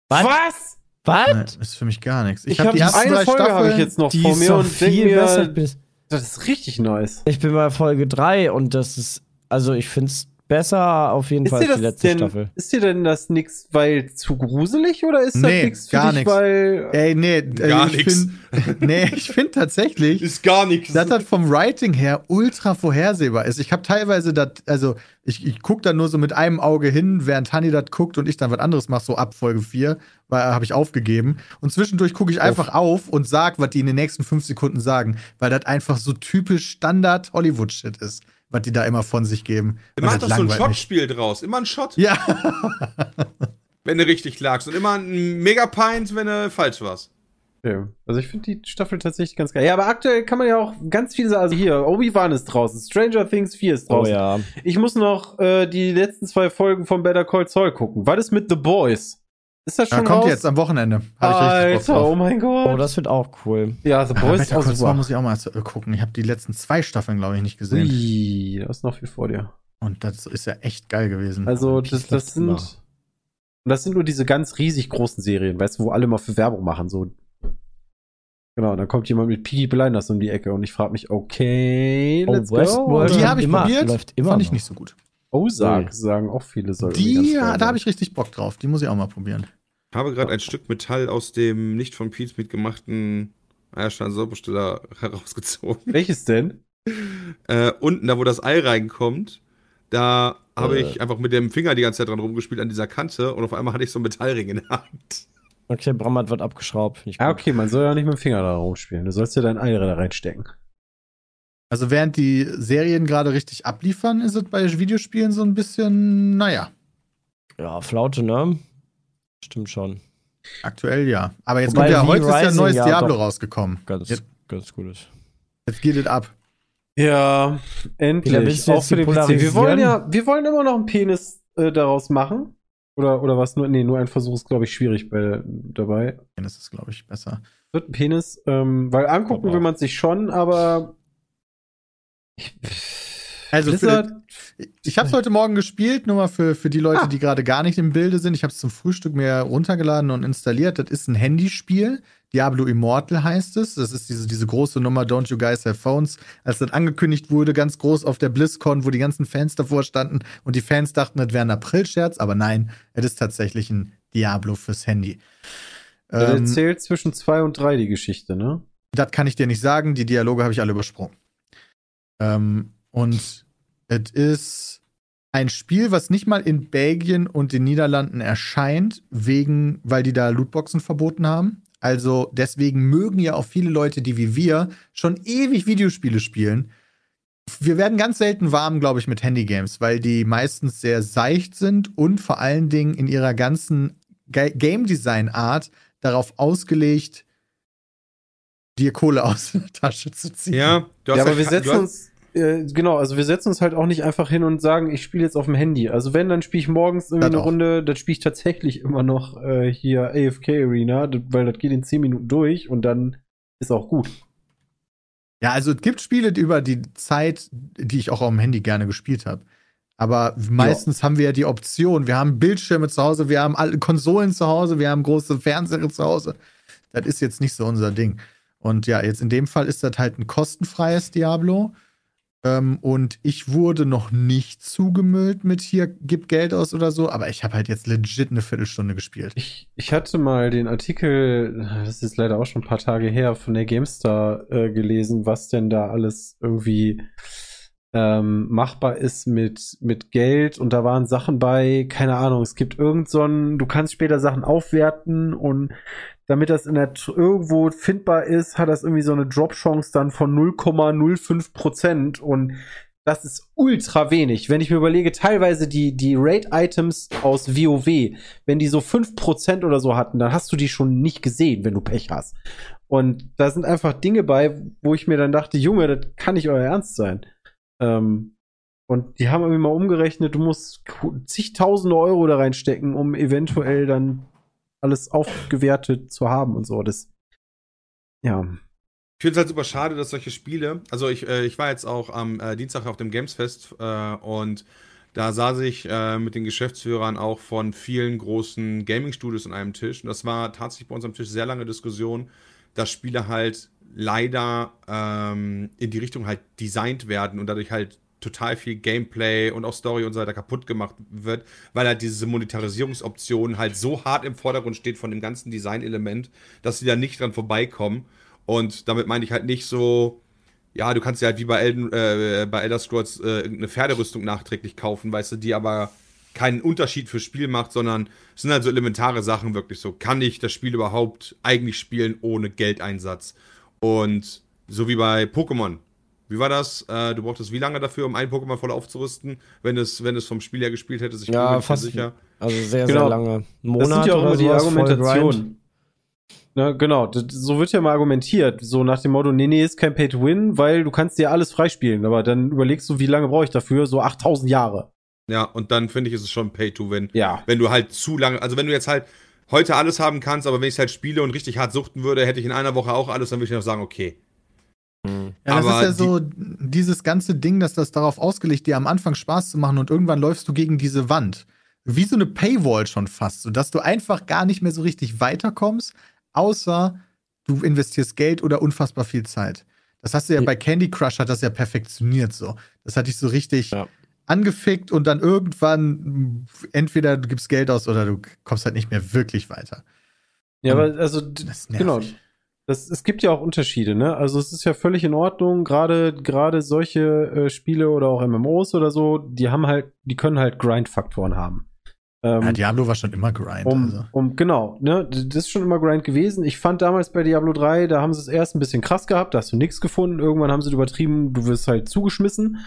Was? Was? Was? Nee, ist für mich gar nichts. Ich, hab habe eine Folge habe ich jetzt noch Die vor mir doch und viel besser. Ich mir, bin, das ist richtig nice. ich bin bei Folge 3 und das ist, also ich finde es besser auf jeden Ist Fall als die letzte denn, Staffel. ist dir denn das nix, weil zu gruselig oder ist Nee, das nix für gar dich, nix. weil Ey, nee, Gar äh, ich nix. find- nee, ich finde tatsächlich, Ist gar nichts. dass das vom Writing her ultra vorhersehbar ist. Ich habe teilweise das, also ich, ich gucke da nur so mit einem Auge hin, während Hanni das guckt und ich dann was anderes mache, so ab Folge 4, weil habe ich aufgegeben. Und zwischendurch gucke ich einfach auf und sag, was die in den nächsten fünf Sekunden sagen, weil das einfach so typisch Standard Hollywood-Shit ist, was die da immer von sich geben. Und Mach das doch so ein. Shot-Spiel draus. Immer ein Shot, Ja, wenn du richtig lagst. Und immer ein Megapint, wenn du falsch warst. Ja. Also ich finde die Staffel tatsächlich ganz geil. Ja, aber aktuell kann man ja auch ganz viele sagen. Also hier, Obi-Wan ist draußen, Stranger Things 4 ist Oh draußen. ja. Ich muss noch äh, die letzten zwei Folgen von Better Call Saul gucken. Was ist mit The Boys? Ist das ja schon kommt raus? jetzt am Wochenende. Ich Alter, oh mein Gott. Oh, das wird auch cool. ja, The Boys ist auch super. muss ich auch mal äh, gucken. Ich habe die letzten zwei Staffeln, glaube ich, nicht gesehen. Ui, da ist noch viel vor dir. Und das ist ja echt geil gewesen. Also, Ich das, das sind. immer. Das sind nur diese ganz riesig großen Serien, weißt du, wo alle mal für Werbung machen. So. Genau, dann kommt jemand mit Peaky Blinders um die Ecke und ich frage mich, okay, Oh, let's Westworld. go. die läuft habe ich immer- probiert, läuft immer fand ich noch. nicht so gut. Ozark Ui. sagen auch viele soll Die, da habe ich richtig Bock drauf. Die muss ich auch mal probieren. Ich habe gerade ein Stück Metall aus dem nicht von Pete gemachten Eierstein-Sorbesteller herausgezogen. Welches denn? Äh, unten, da wo das Ei reinkommt, da habe Äh. ich einfach mit dem Finger die ganze Zeit dran rumgespielt an dieser Kante und auf einmal hatte ich so einen Metallring in der Hand. Okay, Bram hat was abgeschraubt. Ah, okay, man soll ja nicht mit dem Finger da rumspielen. Du sollst ja dein Ei da reinstecken. Also während die Serien gerade richtig abliefern, ist es bei Videospielen so ein bisschen, naja, Ja, Flaute, ne? Stimmt schon. aktuell ja. Aber jetzt Wobei kommt ja, heute ist ja ein Rising neues ja Diablo doch rausgekommen. Ganz, Jetzt, ganz gut ist. jetzt geht es ab. Ja, endlich. Auch für den PC. Wir wollen ja, wir wollen immer noch einen Penis äh, daraus machen. Oder, oder was? Nur, nee, nur ein Versuch ist, glaube ich, schwierig bei, dabei. Das ist, glaube ich, besser. Wird ein Penis, ähm, weil angucken will man sich schon, aber. Ich, Also für, Blizzard, ich habe es heute Morgen gespielt, nur mal für, für die Leute, Ah. die gerade gar nicht im Bilde sind. Ich habe es zum Frühstück mir runtergeladen und installiert. Das ist ein Handyspiel. Diablo Immortal heißt es. Das ist diese, diese große Nummer Don't You Guys Have Phones. Als das angekündigt wurde, ganz groß auf der BlizzCon, wo die ganzen Fans davor standen und die Fans dachten, das wäre ein April-Scherz, aber nein, es ist tatsächlich ein Diablo fürs Handy. der Ähm, erzählt zwischen zwei und drei die Geschichte, ne? das kann ich dir nicht sagen. Die Dialoge habe ich alle übersprungen. Ähm, und es ist ein Spiel, was nicht mal in Belgien und den Niederlanden erscheint, wegen, weil die da Lootboxen verboten haben. Also deswegen mögen ja auch viele Leute, die wie wir schon ewig Videospiele spielen. Wir werden ganz selten warm, glaube ich, mit Handygames, weil die meistens sehr seicht sind und vor allen Dingen in ihrer ganzen Ga- Game Design Art darauf ausgelegt, dir Kohle aus der Tasche zu ziehen. Ja, du hast Ja, aber halt wir setzen uns. Äh, genau, also wir setzen uns halt auch nicht einfach hin und sagen, ich spiele jetzt auf dem Handy. Also wenn, dann spiele ich morgens irgendwie Das eine auch. Runde, dann spiele ich tatsächlich immer noch äh, hier AFK Arena, weil das geht in 10 Minuten durch und dann ist auch gut. Ja, also es gibt Spiele über die Zeit, die ich auch auf dem Handy gerne gespielt habe. Aber meistens haben wir ja die Option, wir haben Bildschirme zu Hause, wir haben alle Konsolen zu Hause, wir haben große Fernseher zu Hause. Das ist jetzt nicht so unser Ding. Und ja, jetzt in dem Fall ist das halt ein kostenfreies Diablo. Ähm, und ich wurde noch nicht zugemüllt mit hier, gib Geld aus oder so, aber ich habe halt jetzt legit eine Viertelstunde gespielt. Ich, ich hatte mal den Artikel, das ist leider auch schon ein paar Tage her, von der GameStar äh, gelesen, was denn da alles irgendwie ähm, machbar ist mit, mit Geld. Und da waren Sachen bei, keine Ahnung, es gibt irgend so ein, du kannst später Sachen aufwerten und damit das in der irgendwo findbar ist, hat das irgendwie so eine Drop-Chance dann von 0,05 Prozent und das ist ultra wenig. Wenn ich mir überlege, teilweise die, die Raid-Items aus WoW, wenn die so 5% oder so hatten, dann hast du die schon nicht gesehen, wenn du Pech hast. Und da sind einfach Dinge bei, wo ich mir dann dachte, Junge, das kann nicht euer Ernst sein. Ähm, und die haben irgendwie mal umgerechnet, du musst zigtausende Euro da reinstecken, um eventuell dann alles aufgewertet zu haben und so. Das, ja. Ich finde es halt super schade, dass solche Spiele, also ich, äh, ich war jetzt auch am äh, Dienstag auf dem Gamesfest äh, und da saß ich äh, mit den Geschäftsführern auch von vielen großen Gaming-Studios an einem Tisch und das war tatsächlich bei uns am Tisch sehr lange Diskussion, dass Spiele halt leider ähm, in die Richtung halt designt werden und dadurch halt total viel Gameplay und auch Story und so weiter kaputt gemacht wird, weil halt diese Monetarisierungsoption halt so hart im Vordergrund steht von dem ganzen Designelement, dass sie da nicht dran vorbeikommen. Und damit meine ich halt nicht so, ja, du kannst ja halt wie bei, Elden, äh, bei Elder Scrolls äh, irgendeine Pferderüstung nachträglich kaufen, weißt du, die aber keinen Unterschied fürs Spiel macht, sondern es sind halt so elementare Sachen wirklich so. Kann ich das Spiel überhaupt eigentlich spielen ohne Geldeinsatz? Und so wie bei Pokémon. Wie war das? Äh, du brauchtest wie lange dafür, um ein Pokémon voll aufzurüsten, wenn es, wenn es vom Spiel her gespielt hättest? Ich bin mir Ja, nicht fast. sicher. Also sehr, Genau. sehr lange. Das Monate sind ja auch immer die. Argumentationen. Na, genau, das, so wird ja mal argumentiert. So nach dem Motto, nee, nee, ist kein Pay to Win, weil du kannst dir alles freispielen. Aber dann überlegst du, wie lange brauche ich dafür? So 8000 Jahre. Ja, und dann finde ich, ist es schon Pay to Win. Ja. Wenn du halt zu lange, also wenn du jetzt halt heute alles haben kannst, aber wenn ich es halt spiele und richtig hart suchten würde, hätte ich in einer Woche auch alles, dann würde ich noch sagen, okay. Ja, das Aber ist ja so dieses ganze Ding, dass das darauf ausgelegt, dir am Anfang Spaß zu machen und irgendwann läufst du gegen diese Wand. Wie so eine Paywall schon fast, sodass du einfach gar nicht mehr so richtig weiterkommst, außer du investierst Geld oder unfassbar viel Zeit. Das hast du ja Ja. bei Candy Crush hat das ja perfektioniert so. Das hat dich so richtig Ja. angefickt und dann irgendwann entweder du gibst Geld aus oder du kommst halt nicht mehr wirklich weiter. Ja, aber also, genau. Das, es gibt ja auch Unterschiede, ne? Also es ist ja völlig in Ordnung, gerade gerade solche äh, Spiele oder auch MMOs oder so, die haben halt, die können halt Grind-Faktoren haben. Ähm, Ja, Diablo war schon immer Grind. um, also. um, genau, ne, das ist schon immer Grind gewesen. Ich fand damals bei Diablo 3, da haben sie es erst ein bisschen krass gehabt, da hast du nichts gefunden. Irgendwann haben sie es übertrieben, du wirst halt zugeschmissen.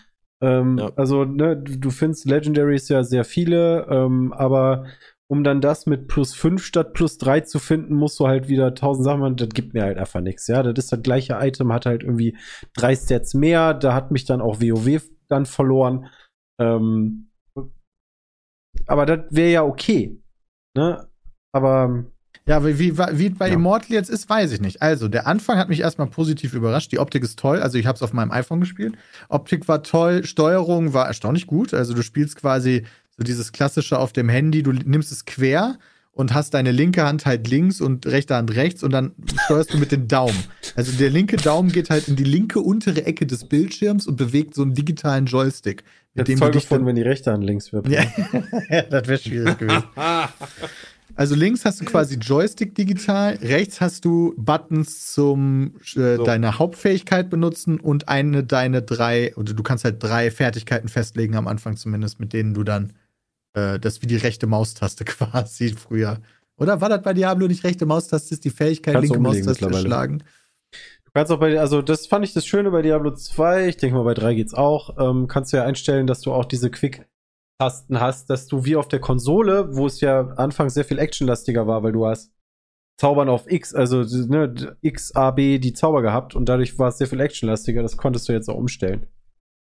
Ähm, Ja. Also, ne, du, du findest Legendaries ja sehr viele, ähm, aber um dann das mit plus 5 statt plus 3 zu finden, musst du halt wieder 1000 Sachen machen. Das gibt mir halt einfach nichts. Ja, das ist das gleiche Item, hat halt irgendwie drei Stats mehr. Da hat mich dann auch WoW dann verloren. Ähm, aber das wäre ja okay. Ne? Aber Ja, aber wie, wie bei Ja. Immortal jetzt ist, weiß ich nicht. Also, der Anfang hat mich erstmal positiv überrascht. Die Optik ist toll. Also, ich habe es auf meinem iPhone gespielt. Optik war toll, Steuerung war erstaunlich gut. Also, du spielst quasi so dieses klassische auf dem Handy. Du nimmst es quer und hast deine linke Hand halt links und rechte Hand rechts und dann steuerst du mit den Daumen. Also, der linke Daumen geht halt in die linke untere Ecke des Bildschirms und bewegt so einen digitalen Joystick. Mit jetzt dem dich gefunden, wenn die rechte Hand links wird. ja, das wäre schwierig gewesen. Also links hast du quasi Joystick digital, rechts hast du Buttons zum äh, So. deine Hauptfähigkeit benutzen und eine deine drei, oder du kannst halt drei Fertigkeiten festlegen am Anfang zumindest, mit denen du dann äh, das ist wie die rechte Maustaste quasi früher. Oder war das bei Diablo nicht rechte Maustaste, ist die Fähigkeit, Kannst linke Maustaste mittlerweile. schlagen? Du kannst auch bei, also das fand ich das Schöne bei Diablo 2, ich denke mal bei 3 geht's auch, ähm, kannst du ja einstellen, dass du auch diese Quick-Tasten hast, dass du wie auf der Konsole, wo es ja anfangs sehr viel actionlastiger war, weil du hast Zaubern auf X, also ne, X, A, B, die Zauber gehabt und dadurch war es sehr viel actionlastiger, das konntest du jetzt auch umstellen.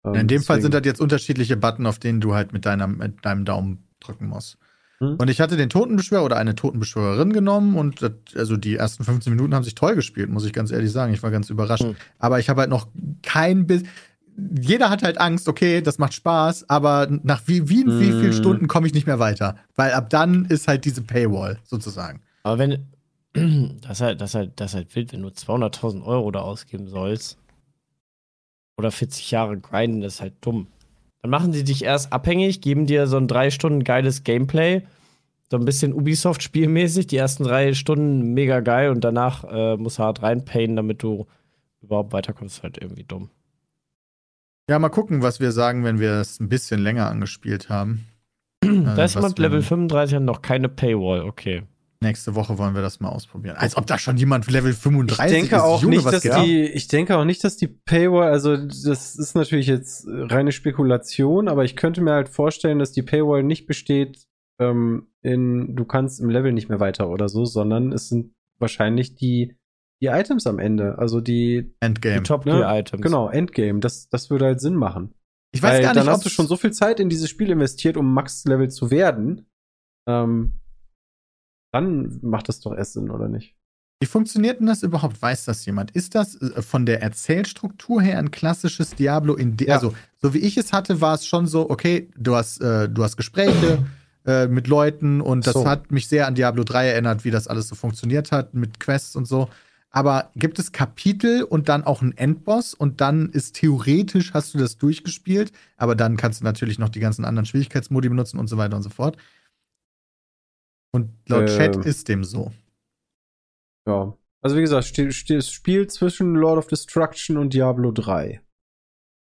Ähm, In dem Fall deswegen- sind das jetzt unterschiedliche Button, auf denen du halt mit, deiner, mit deinem Daumen drücken musst. Hm. Und ich hatte den Totenbeschwörer oder eine Totenbeschwörerin genommen und das, also die ersten 15 Minuten haben sich toll gespielt, muss ich ganz ehrlich sagen. Ich war ganz überrascht. Hm. Aber ich habe halt noch kein Bild. Jeder hat halt Angst, okay, das macht Spaß, aber nach wie, wie, wie Hm. vielen Stunden komme ich nicht mehr weiter? Weil ab dann ist halt diese Paywall sozusagen. Aber wenn. Das ist halt, das ist halt, das ist halt wild, wenn du 200.000 Euro da ausgeben sollst. Oder 40 Jahre grinden, das ist halt dumm. Dann machen sie dich erst abhängig, geben dir so ein drei Stunden geiles Gameplay. So ein bisschen Ubisoft-spielmäßig. Die ersten drei Stunden mega geil und danach äh, musst du hart reinpayen, damit du überhaupt weiterkommst. Ist halt irgendwie dumm. Ja, mal gucken, was wir sagen, wenn wir es ein bisschen länger angespielt haben. Da Äh, ist was jemand Level 35 und noch keine Paywall, okay. Nächste Woche wollen wir das mal ausprobieren. Als ob da schon jemand Level Ich 35 denke ist. auch Junge, nicht, was dass die, ich denke auch nicht, dass die Paywall, also das ist natürlich jetzt reine Spekulation, aber ich könnte mir halt vorstellen, dass die Paywall nicht besteht ähm, in, du kannst im Level nicht mehr weiter oder so, sondern es sind wahrscheinlich die, die Items am Ende, also die, Die Endgame. Top-Gear-Items. genau, Endgame, das, das würde halt Sinn machen. Ich weiß Weil gar dann nicht, hast du schon so viel Zeit in dieses Spiel investiert, um Max-Level zu werden. Ähm, dann macht das doch erst Sinn, oder nicht? Wie funktioniert denn das überhaupt? Weiß das jemand? Ist das äh, von der Erzählstruktur her ein klassisches Diablo in Ja. also so wie ich es hatte, war es schon so, okay, du hast äh, du hast Gespräche äh, mit Leuten und das So. hat mich sehr an Diablo 3 erinnert, wie das alles so funktioniert hat mit Quests und so. Aber gibt es Kapitel und dann auch einen Endboss und dann ist theoretisch hast du das durchgespielt, aber dann kannst du natürlich noch die ganzen anderen Schwierigkeitsmodi benutzen und so weiter und so fort. Und laut Ähm. Chat ist dem so. Ja. Also wie gesagt, das Spiel zwischen Lord of Destruction und Diablo 3.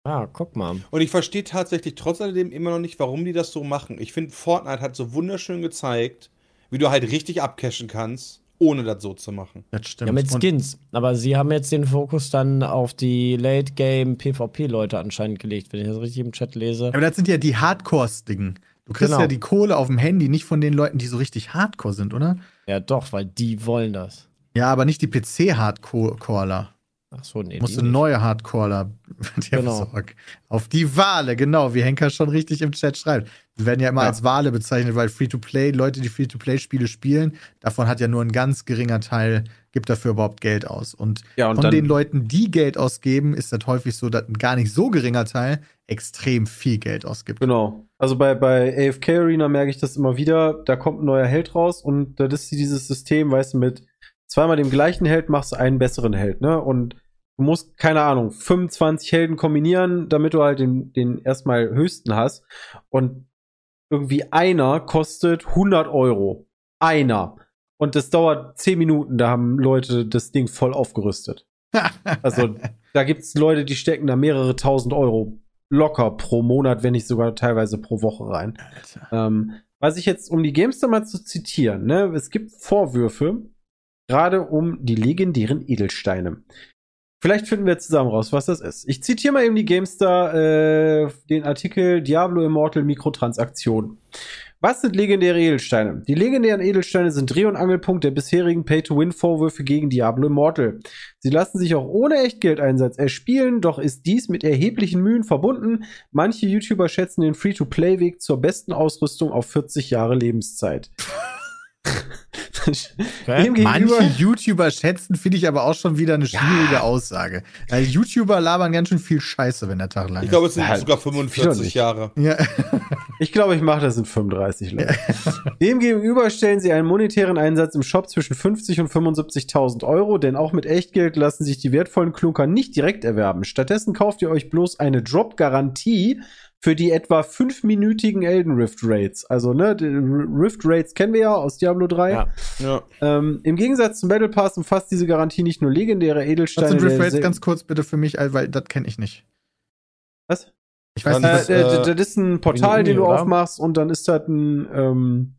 Ah, guck mal. Und ich verstehe tatsächlich trotz alledem immer noch nicht, warum die das so machen. Ich finde, Fortnite hat so wunderschön gezeigt, wie du halt richtig abcashen kannst, ohne das so zu machen. Das stimmt. Ja, mit Skins. Aber sie haben jetzt den Fokus dann auf die Late-Game-PvP-Leute anscheinend gelegt, wenn ich das richtig im Chat lese. Aber das sind ja die Hardcore-Dingen. Du kriegst Genau. ja die Kohle auf dem Handy nicht von den Leuten, die so richtig Hardcore sind, oder? Ja, doch, weil die wollen das. Ja, aber nicht die PC-Hardcoreler. Ach so, nee. Musst du neue Hardcoreler dir Genau. besorgen. Auf die Wale, genau, wie Henker schon richtig im Chat schreibt. Die werden ja immer Ja. als Wale bezeichnet, weil Free-to-Play, Leute, die Free-to-Play-Spiele spielen, davon hat ja nur ein ganz geringer Teil, gibt dafür überhaupt Geld aus. Und, Ja, und von den Leuten, die Geld ausgeben, ist das häufig so, dass ein gar nicht so geringer Teil extrem viel Geld ausgibt. Genau. Also bei, bei AFK Arena merke ich das immer wieder. Da kommt ein neuer Held raus und das ist dieses System, weißt du, mit zweimal dem gleichen Held machst du einen besseren Held, ne? Und du musst, keine Ahnung, 25 Helden kombinieren, damit du halt den, den erstmal höchsten hast. Und irgendwie einer kostet 100 Euro. Einer. Und das dauert 10 Minuten, da haben Leute das Ding voll aufgerüstet. Also da gibt's Leute, die stecken da mehrere tausend Euro locker pro Monat, wenn nicht sogar teilweise pro Woche rein. Ähm, was ich jetzt, um die Gamester mal zu zitieren, ne, es gibt Vorwürfe, gerade um die legendären Edelsteine. Vielleicht finden wir zusammen raus, was das ist. Ich zitiere mal eben die Gamester, äh, den Artikel Diablo Immortal Mikrotransaktion. Was sind legendäre Edelsteine? Die legendären Edelsteine sind Dreh- und Angelpunkt der bisherigen Pay-to-Win-Vorwürfe gegen Diablo Immortal. Sie lassen sich auch ohne Echtgeldeinsatz erspielen, doch ist dies mit erheblichen Mühen verbunden. Manche YouTuber schätzen den Free-to-Play-Weg zur besten Ausrüstung auf 40 Jahre Lebenszeit. Manche YouTuber schätzen, finde ich aber auch schon wieder eine schwierige Aussage. Weil YouTuber labern ganz schön viel Scheiße, wenn der Tag lang Ich glaube, es ist. sind Halt, sogar wieder 45 nicht. Jahre. Ja. Ich glaube, ich mache das in 35 Leute. Demgegenüber stellen sie einen monetären Einsatz im Shop zwischen 50 und 75.000 Euro, denn auch mit Echtgeld lassen sich die wertvollen Klunker nicht direkt erwerben. Stattdessen kauft ihr euch bloß eine Drop-Garantie für die etwa fünfminütigen Elden Rift Raids. Also, ne, die Rift Raids kennen wir ja aus Diablo 3. Ja. Ja. Ähm, Im Gegensatz zum Battle Pass umfasst diese Garantie nicht nur legendäre Edelsteine. Was sind Rift Raids ganz kurz bitte für mich, weil das kenne ich nicht. Was? Ich weiß Dann nicht, Äh, was, äh, äh, das ist ein Portal, Uni, den du oder? aufmachst und dann ist das ein, ähm,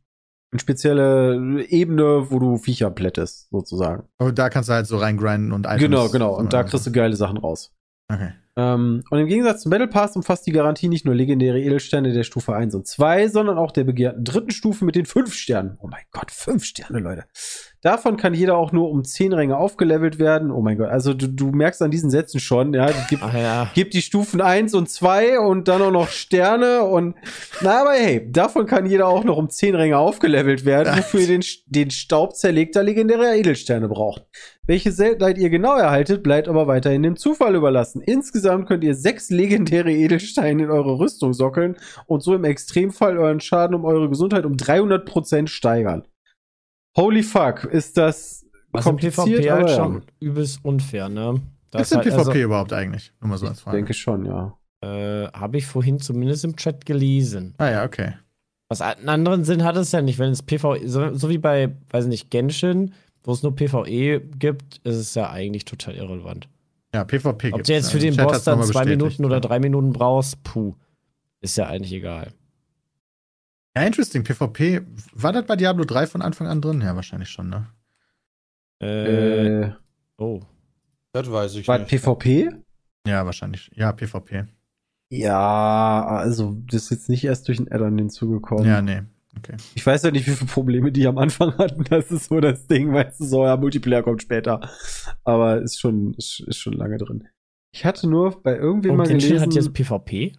eine spezielle Ebene, wo du Viecher plättest, sozusagen. oh, da kannst du halt so reingrinden und Items. genau, genau. Und da kriegst du geile Sachen raus. Okay. Ähm, und im Gegensatz zum Battle Pass umfasst die Garantie nicht nur legendäre Edelsteine der Stufe 1 und 2, sondern auch der begehrten dritten Stufe mit den 5 Sternen. Oh mein Gott, 5 Sterne, Leute. Davon kann jeder auch nur um 10 Ränge aufgelevelt werden. Oh mein Gott, also du, du merkst an diesen Sätzen schon, ja, es gibt, Ach ja. gibt die Stufen 1 und 2 und dann auch noch Sterne und na, aber hey, davon kann jeder auch noch um 10 Ränge aufgelevelt werden, wofür ihr den, den Staub zerlegter legendärer Edelsterne braucht. Welche Seltenheit ihr genau erhaltet, bleibt aber weiterhin dem Zufall überlassen. Insgesamt könnt ihr sechs legendäre Edelsteine in eure Rüstung sockeln und so im Extremfall euren Schaden um eure Gesundheit um 300% steigern. Holy fuck, ist das Was kompliziert, PvP aber halt ja. schon übelst unfair, ne? Was Das ist denn halt, PvP überhaupt eigentlich? Nur mal so als Ich Frage. denke schon, ja. also, äh, habe ich vorhin zumindest im Chat gelesen. Ah ja, okay. Was einen anderen Sinn hat es ja nicht, wenn es PvE, so, so wie bei, weiß nicht, Genshin, wo es nur PvE gibt, ist es ja eigentlich total irrelevant. Ja, PvP Ob gibt's, du jetzt für den Chat Boss dann zwei Minuten oder drei Minuten brauchst, puh. Ist ja eigentlich egal. Ja, interesting. PvP. War das bei Diablo 3 von Anfang an drin? Ja, wahrscheinlich schon, ne? Äh, oh. Das weiß ich war nicht. PvP? Ja, wahrscheinlich. Ja, PvP. Ja, also das ist jetzt nicht erst durch ein Add-on hinzugekommen. Ja, nee. Okay. Ich weiß ja nicht, wie viele Probleme die am Anfang hatten. Das ist so das Ding, weißt du, so, ja, Multiplayer kommt später. Aber ist schon, ist, ist schon lange drin. Ich hatte nur bei irgendwem Und mal Genshin gelesen. hat jetzt PvP?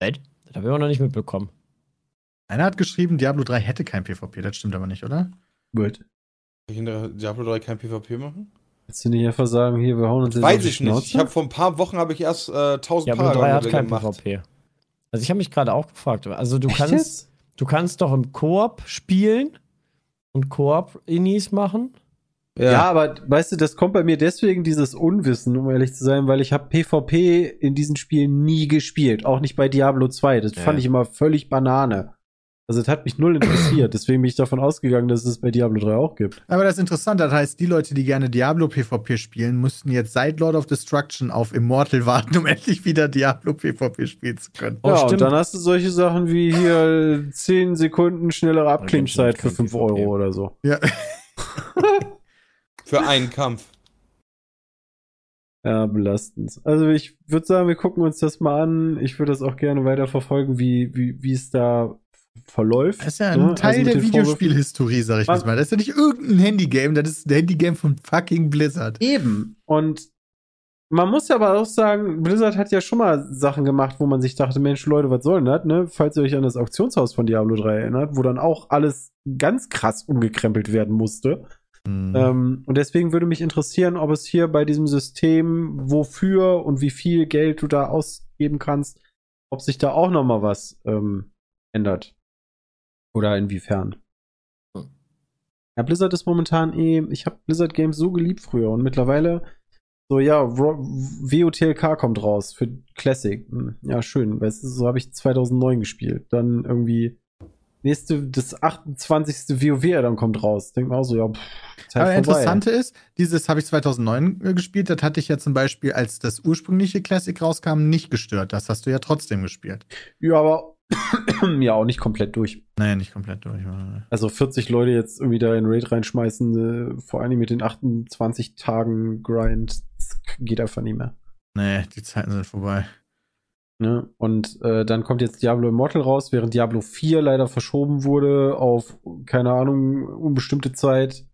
Echt? Das habe ich auch noch nicht mitbekommen. Einer hat geschrieben, Diablo 3 hätte kein PvP. Das stimmt aber nicht, oder? Wird. Kann ich in der Diablo 3 kein PvP machen? Willst du nicht einfach sagen, hier, wir hauen uns jetzt Weiß ich nicht. Ich Schnauze? habe vor ein paar Wochen habe ich erst äh, 1000 Diablo 3 hat kein gemacht. PvP. Also ich habe mich gerade auch gefragt. Also du Echt kannst, jetzt? Du kannst doch im Koop spielen und Koop-Inis machen. Ja. aber weißt du, das kommt bei mir deswegen dieses Unwissen, um ehrlich zu sein, weil ich habe PvP in diesen Spielen nie gespielt, auch nicht bei Diablo 2. Das Ja. fand ich immer völlig Banane. Also das hat mich null interessiert, deswegen bin ich davon ausgegangen, dass es bei Diablo 3 auch gibt. Aber das ist interessant. Das heißt, die Leute, die gerne Diablo PvP spielen, mussten jetzt seit Lord of Destruction auf Immortal warten, um endlich wieder Diablo PvP spielen zu können. Oh, ja, stimmt. und dann hast du solche Sachen wie hier 10 Sekunden schnellere Abklingzeit für Genshin 5 kein Euro PvP. oder so. Ja. Für einen Kampf. Ja, belastend. Also ich würde sagen, wir gucken uns das mal an. Ich würde das auch gerne weiter verfolgen, wie, wie, wie es da verläuft. Das ist ja ein ne? Teil Also der. Videospielhistorie, sag ich jetzt mal. Das ist ja nicht irgendein Handygame, das ist ein Handygame von fucking Blizzard. Eben. Und man muss ja aber auch sagen, Blizzard hat ja schon mal Sachen gemacht, wo man sich dachte, Mensch, Leute, was soll denn das, ne? Falls ihr euch an das Auktionshaus von Diablo 3 erinnert, wo dann auch alles ganz krass umgekrempelt werden musste. Mhm. Ähm, und deswegen würde mich interessieren, ob es hier bei diesem System, wofür und wie viel Geld du da ausgeben kannst, ob sich da auch noch mal was ähm, ändert. Oder inwiefern. Hm. Ja, Blizzard ist momentan eh, ich habe Blizzard Games so geliebt früher und mittlerweile so, ja, WOTLK kommt raus für Classic. Hm, Ja, schön, weißt du, so habe ich 2009 gespielt. Dann irgendwie nächste, das 28. WoW dann kommt raus. Denk mir auch so, ja, pff, Zeit Aber vorbei. Interessante ist, dieses habe ich 2009 äh, gespielt, das hatte ich ja zum Beispiel, als das ursprüngliche Classic rauskam, nicht gestört. Das hast du ja trotzdem gespielt. Ja, aber ja, auch nicht komplett durch. Naja, nicht komplett durch. Also 40 Leute jetzt irgendwie da in Raid reinschmeißen, äh, vor allem mit den 28 Tagen Grind, das geht einfach nicht mehr. Nee, die Zeiten sind vorbei. Ne? Und äh, dann kommt jetzt Diablo Immortal raus, während Diablo 4 leider verschoben wurde auf, keine Ahnung, unbestimmte Zeit.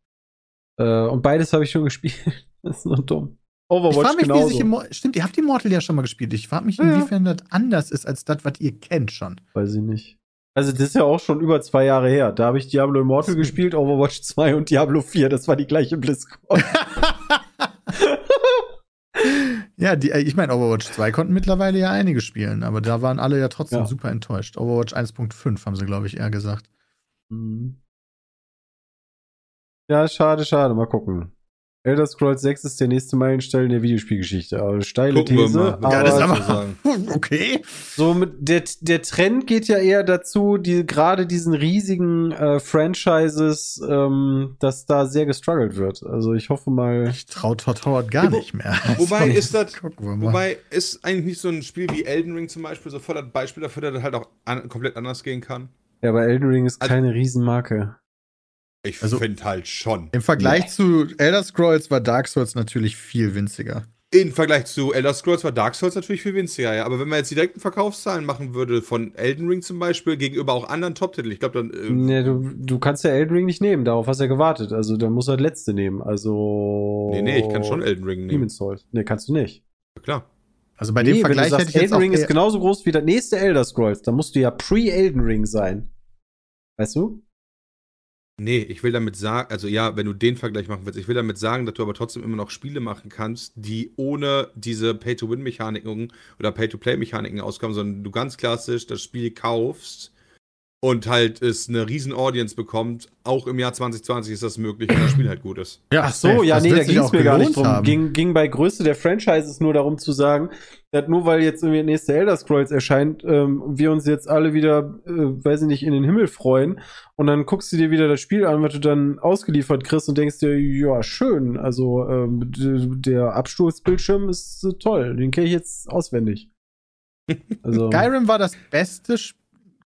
Äh, und beides habe ich schon gespielt. das ist so dumm. Ich Overwatch frage mich, genauso. wie sich Immortal. Stimmt, ihr habt Immortal ja schon mal gespielt. Ich frage mich, Ja, ja. inwiefern das anders ist als das, was ihr kennt schon. Weiß ich nicht. Also das ist ja auch schon über zwei Jahre her. Da habe ich Diablo Immortal gespielt, Overwatch 2 und Diablo 4. Das war die gleiche BlizzCon. Ja, die, äh, ich meine, Overwatch 2 konnten mittlerweile ja einige spielen, aber da waren alle ja trotzdem Ja. super enttäuscht. Overwatch 1.5 haben sie, glaube ich, eher gesagt. Mhm. Ja, schade, schade. Mal gucken. Elder Scrolls 6 ist der nächste Meilenstein in der Videospielgeschichte. Aber steile Gucken wir These. mal. Aber Ja, das ist aber- sagen. Okay. so mit der, der Trend geht ja eher dazu, die gerade diesen riesigen äh, Franchises, ähm, dass da sehr gestruggelt wird. Also ich hoffe mal. Ich traue Todd Howard gar Ja, wo- nicht mehr. Wobei ist das, wobei ist eigentlich nicht so ein Spiel wie Elden Ring zum Beispiel so voll das Beispiel dafür, dass das halt auch an, komplett anders gehen kann. Ja, aber Elden Ring ist Also- keine Riesenmarke. Ich Also- finde halt schon. Im Vergleich zu Elder Scrolls war Dark Souls natürlich viel winziger. Im Vergleich zu Elder Scrolls war Dark Souls natürlich viel winziger, ja. Aber wenn man jetzt die direkten Verkaufszahlen machen würde, von Elden Ring zum Beispiel, gegenüber auch anderen Top-Titeln, ich glaube dann. Äh, Nee, du, du kannst ja Elden Ring nicht nehmen, darauf hast du ja gewartet. Also da musst du das letzte nehmen. Also. nee, nee, ich kann schon Elden Ring nehmen. Demon's Souls. Nee, kannst du nicht. Ja, klar. Also bei dem nee, Vergleich wenn du hätte sagst, ich jetzt Elden auch Ring ist genauso groß wie das nächste Elder Scrolls. Da musst du ja pre-Elden Ring sein. Weißt du? Nee, ich will damit sagen, also ja, wenn du den Vergleich machen willst, ich will damit sagen, dass du aber trotzdem immer noch Spiele machen kannst, die ohne diese Pay-to-Win-Mechaniken oder Pay-to-Play-Mechaniken auskommen, sondern du ganz klassisch das Spiel kaufst und halt es eine riesen Audience bekommt. Auch im Jahr 2020 ist das möglich, wenn das Spiel halt gut ist. Ja, Ach so, ja, nee, da ging es mir gar nicht drum. haben. Ging, ging bei Größe der Franchises nur darum zu sagen, dass nur weil jetzt irgendwie der nächste Elder Scrolls erscheint, ähm, wir uns jetzt alle wieder, äh, weiß ich nicht, in den Himmel freuen. Und dann guckst du dir wieder das Spiel an, was du dann ausgeliefert kriegst und denkst dir, ja, schön. Also ähm, der Absturzbildschirm ist äh, toll. Den kenne ich jetzt auswendig. Also, Skyrim war das beste, Sp-